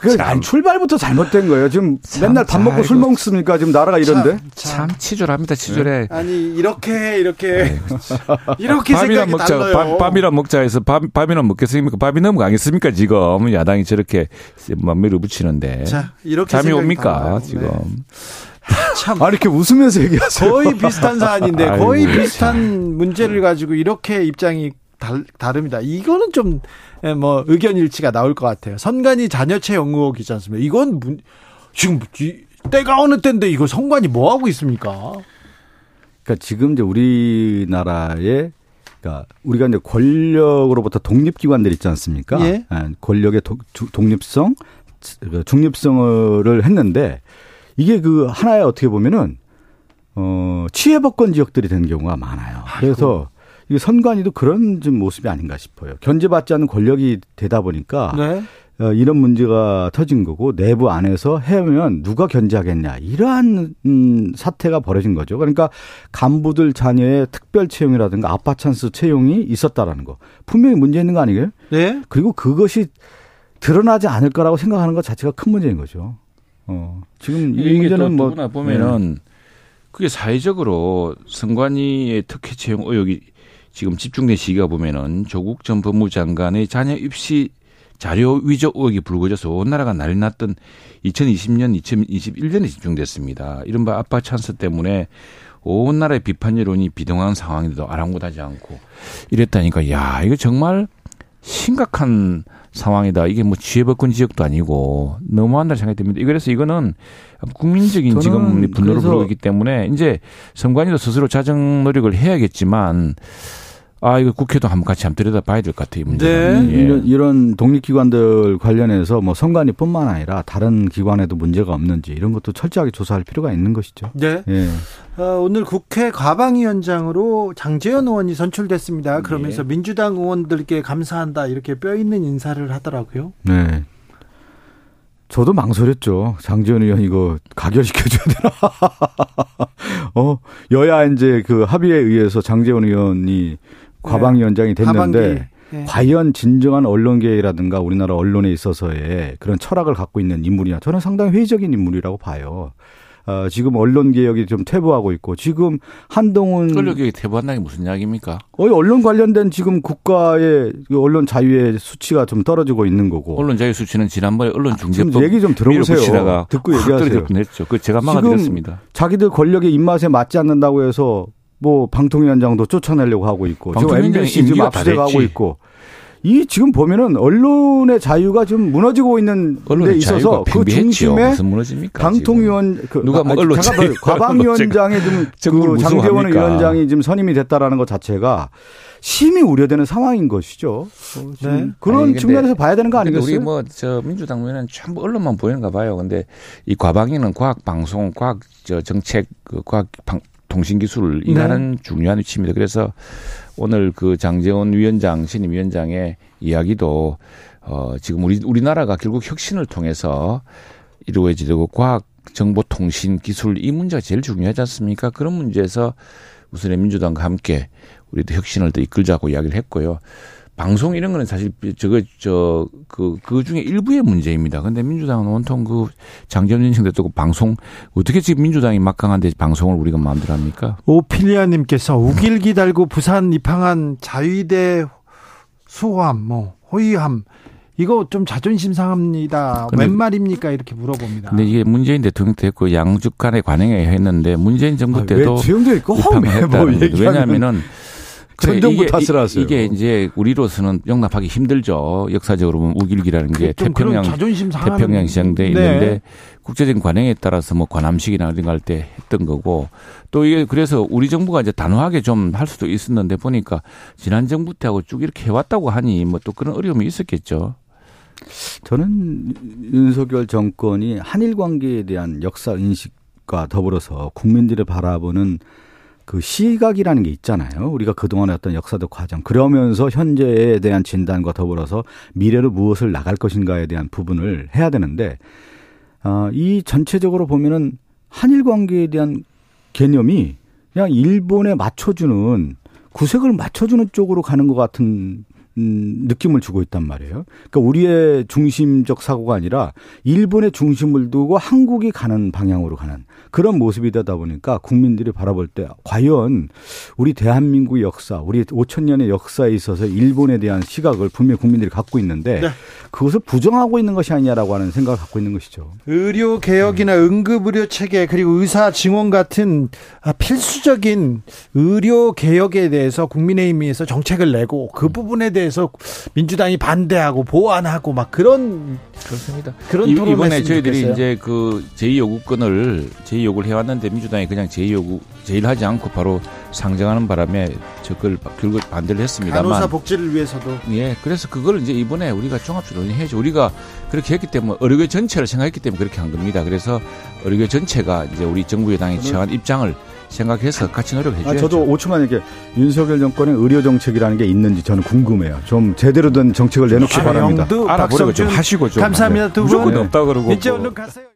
그안 출발부터 잘못된 거예요. 지금 맨날 밥 먹고 술 먹습니까? 지금 나라가 이런데. 참, 참 치졸합니다. 치졸해. 네. 아니 이렇게 이렇게 이렇게 밥이나 먹자. 달라요. 밥, 이나 먹자 해서 밥, 밥이나 먹겠습니까? 밥이 넘어가겠습니까? 지금 야당이 저렇게 맘밀어 붙이는데. 자, 이렇게 잠이 옵니까? 달라요. 지금. 네. 참. 아, 이렇게 웃으면서 얘기하세요. 거의 비슷한 사안인데, 거의 비슷한 문제를 가지고 이렇게 입장이 달, 다릅니다. 이거는 좀, 예, 뭐, 의견 일치가 나올 것 같아요. 선관위 자녀채 영의혹이지 않습니까? 이건, 문, 지금, 때가 어느 때인데 이거 선관위 뭐 하고 있습니까? 그러니까 지금 이제 우리나라의 그러니까 우리가 이제 권력으로부터 독립기관들 있지 않습니까? 예. 예 권력의 도, 독립성, 그 중립성을 했는데 이게 그 하나의 어떻게 보면은 어 치해법권 지역들이 된 경우가 많아요. 그래서 이게 선관위도 그런 좀 모습이 아닌가 싶어요. 견제받지 않는 권력이 되다 보니까 네. 어, 이런 문제가 터진 거고 내부 안에서 해면 누가 견제하겠냐 이러한 음, 사태가 벌어진 거죠. 그러니까 간부들 자녀의 특별 채용이라든가 아빠 찬스 채용이 있었다라는 거 분명히 문제 있는 거 아니에요? 네. 그리고 그것이 드러나지 않을 거라고 생각하는 것 자체가 큰 문제인 거죠. 어. 지금 이 문제는 뭐 보면은 네. 그게 사회적으로 선관위의 특혜 채용 의혹이 지금 집중된 시기가 보면은 조국 전 법무장관의 자녀 입시 자료 위조 의혹이 불거져서 온 나라가 난리 났던 2020년, 2021년에 집중됐습니다. 이른바 아빠 찬스 때문에 온 나라의 비판 여론이 비동한 상황인데도 아랑곳하지 않고 이랬다니까 야 이거 정말 심각한 상황이다. 이게 뭐 지혜법권 지역도 아니고 너무한다 생각이 듭니다. 그래서 이거는 국민적인 지금 분노를 부르고 있기 때문에 이제 선관위도 스스로 자정 노력을 해야겠지만 아, 이거 국회도 한번 같이 한번 들여다봐야 될 것 같아요. 문제 네. 예. 이런, 이런 독립기관들 관련해서 뭐 선관위뿐만 아니라 다른 기관에도 문제가 없는지 이런 것도 철저하게 조사할 필요가 있는 것이죠. 네. 예. 어, 오늘 국회 과방위원장으로 장재현 의원이 선출됐습니다. 그러면서 네. 민주당 의원들께 감사한다 이렇게 뼈 있는 인사를 하더라고요. 네. 저도 망설였죠. 장재현 의원 이거 가결시켜줘야 되나? 어, 여야 이제 그 합의에 의해서 장재현 의원이 과방위원장이 네. 됐는데 네. 과연 진정한 언론계라든가 우리나라 언론에 있어서의 그런 철학을 갖고 있는 인물이냐 저는 상당히 회의적인 인물이라고 봐요. 어, 지금 언론 개혁이 좀 퇴보하고 있고 지금 한동훈 언론 개혁이 퇴보한다는 게 무슨 이야기입니까? 어, 언론 관련된 지금 국가의 그 언론 자유의 수치가 좀 떨어지고 있는 거고. 언론 자유 수치는 지난번에 언론 중재법 아, 얘기 좀 들어보세요. 듣고 얘기하세요. 했죠. 그 제가 막아드렸습니다. 자기들 권력의 입맛에 맞지 않는다고 해서 뭐 방통위원장도 쫓아내려고 하고 있고 지금 MBC 지금 압수돼가고 있고 이 지금 보면은 언론의 자유가 좀 무너지고 있는 데 있어서 그 중심에 방통위원 그 누가 뭐 언론 자유 과방위원장의 좀그 장재원 위원장이 지금 선임이 됐다라는 것 자체가 심히 우려되는 상황인 것이죠. 네. 그런 아니, 측면에서 봐야 되는 거 아니겠어요? 우리 뭐 저 민주당 의원은 전부 언론만 보이는가 봐요. 근데 이 과방위는 과학 방송, 과학 저 정책, 그 과학 방, 통신 기술을 일하는 네. 중요한 위치입니다. 그래서 오늘 그 장재원 위원장, 신임 위원장의 이야기도 어 지금 우리 우리나라가 결국 혁신을 통해서 이루어지고 과학 정보 통신 기술 이 문제가 제일 중요하지 않습니까? 그런 문제에서 우선의 민주당과 함께 우리도 혁신을 더 이끌자고 이야기를 했고요. 방송 이런 거는 사실 저거 저그그 중에 일부의 문제입니다. 근데 민주당은 온통 그 장재원 정대도 방송 어떻게 지금 민주당이 막강한데 방송을 우리가 마음대로 합니까? 오피리아 님께서 우길기 달고 부산 입항한 자위대 수호함, 뭐 호위함 이거 좀 자존심 상합니다. 웬 말입니까? 이렇게 물어봅니다. 근데 이게 문재인 대통령 때고 양쪽 간에 관행해 했는데 문재인 정부 때도 아, 왜 수용돼 있고 왜냐하면은 전 정부 이게, 탓을 하세요. 이게 이제 우리로서는 용납하기 힘들죠. 역사적으로 보면 우길기라는 게좀 그런 태평양 태평양 시장돼 네. 있는데 국제적인 관행에 따라서 뭐 관함식이나 이런 거 할 때 했던 거고 또 이게 그래서 우리 정부가 이제 단호하게 좀 할 수도 있었는데 보니까 지난 정부 때하고 쭉 이렇게 해왔다고 하니 뭐 또 그런 어려움이 있었겠죠. 저는 윤석열 정권이 한일 관계에 대한 역사 인식과 더불어서 국민들을 바라보는 그 시각이라는 게 있잖아요. 우리가 그동안의 어떤 역사적 과정. 그러면서 현재에 대한 진단과 더불어서 미래로 무엇을 나갈 것인가에 대한 부분을 해야 되는데, 아, 이 전체적으로 보면은 한일 관계에 대한 개념이 그냥 일본에 맞춰주는 구색을 맞춰주는 쪽으로 가는 것 같은 음, 느낌을 주고 있단 말이에요. 그러니까 우리의 중심적 사고가 아니라 일본의 중심을 두고 한국이 가는 방향으로 가는 그런 모습이 되다 보니까 국민들이 바라볼 때 과연 우리 대한민국의 역사, 우리 5천 년의 역사에 있어서 일본에 대한 시각을 분명히 국민들이 갖고 있는데 네. 그것을 부정하고 있는 것이 아니냐라고 하는 생각을 갖고 있는 것이죠. 의료 개혁이나 응급 의료 체계 그리고 의사 증원 같은 아, 필수적인 의료 개혁에 대해서 국민의힘에서 정책을 내고 그 부분에 대해 서 민주당이 반대하고 보완하고 막 그런 그렇습니다. 그런 이- 이번에 저희들이 좋겠어요. 이제 그 제2 요구권을 제2 요구를 해왔는데 민주당이 그냥 제2 요구 제의를 하지 않고 바로 상정하는 바람에 저걸 결국 반대를 했습니다만 간호사 복지를 위해서도 예, 그래서 그걸 이제 이번에 우리가 종합적으로 논의해야죠. 우리가 그렇게 했기 때문에 의료계 전체를 생각했기 때문에 그렇게 한 겁니다. 그래서 의료계 전체가 이제 우리 정부 여당이 취한 입장을 생각해서 같이 노력해 아, 줘야죠. 저도 5초만 이렇게 윤석열 정권의 의료 정책이라는 게 있는지 저는 궁금해요. 좀 제대로 된 정책을 내놓기 바랍니다. 알아보려고 좀 하시고 좀 감사합니다 두 분. 무조건 없다 그러고 이제 뭐. 얼른 가세요.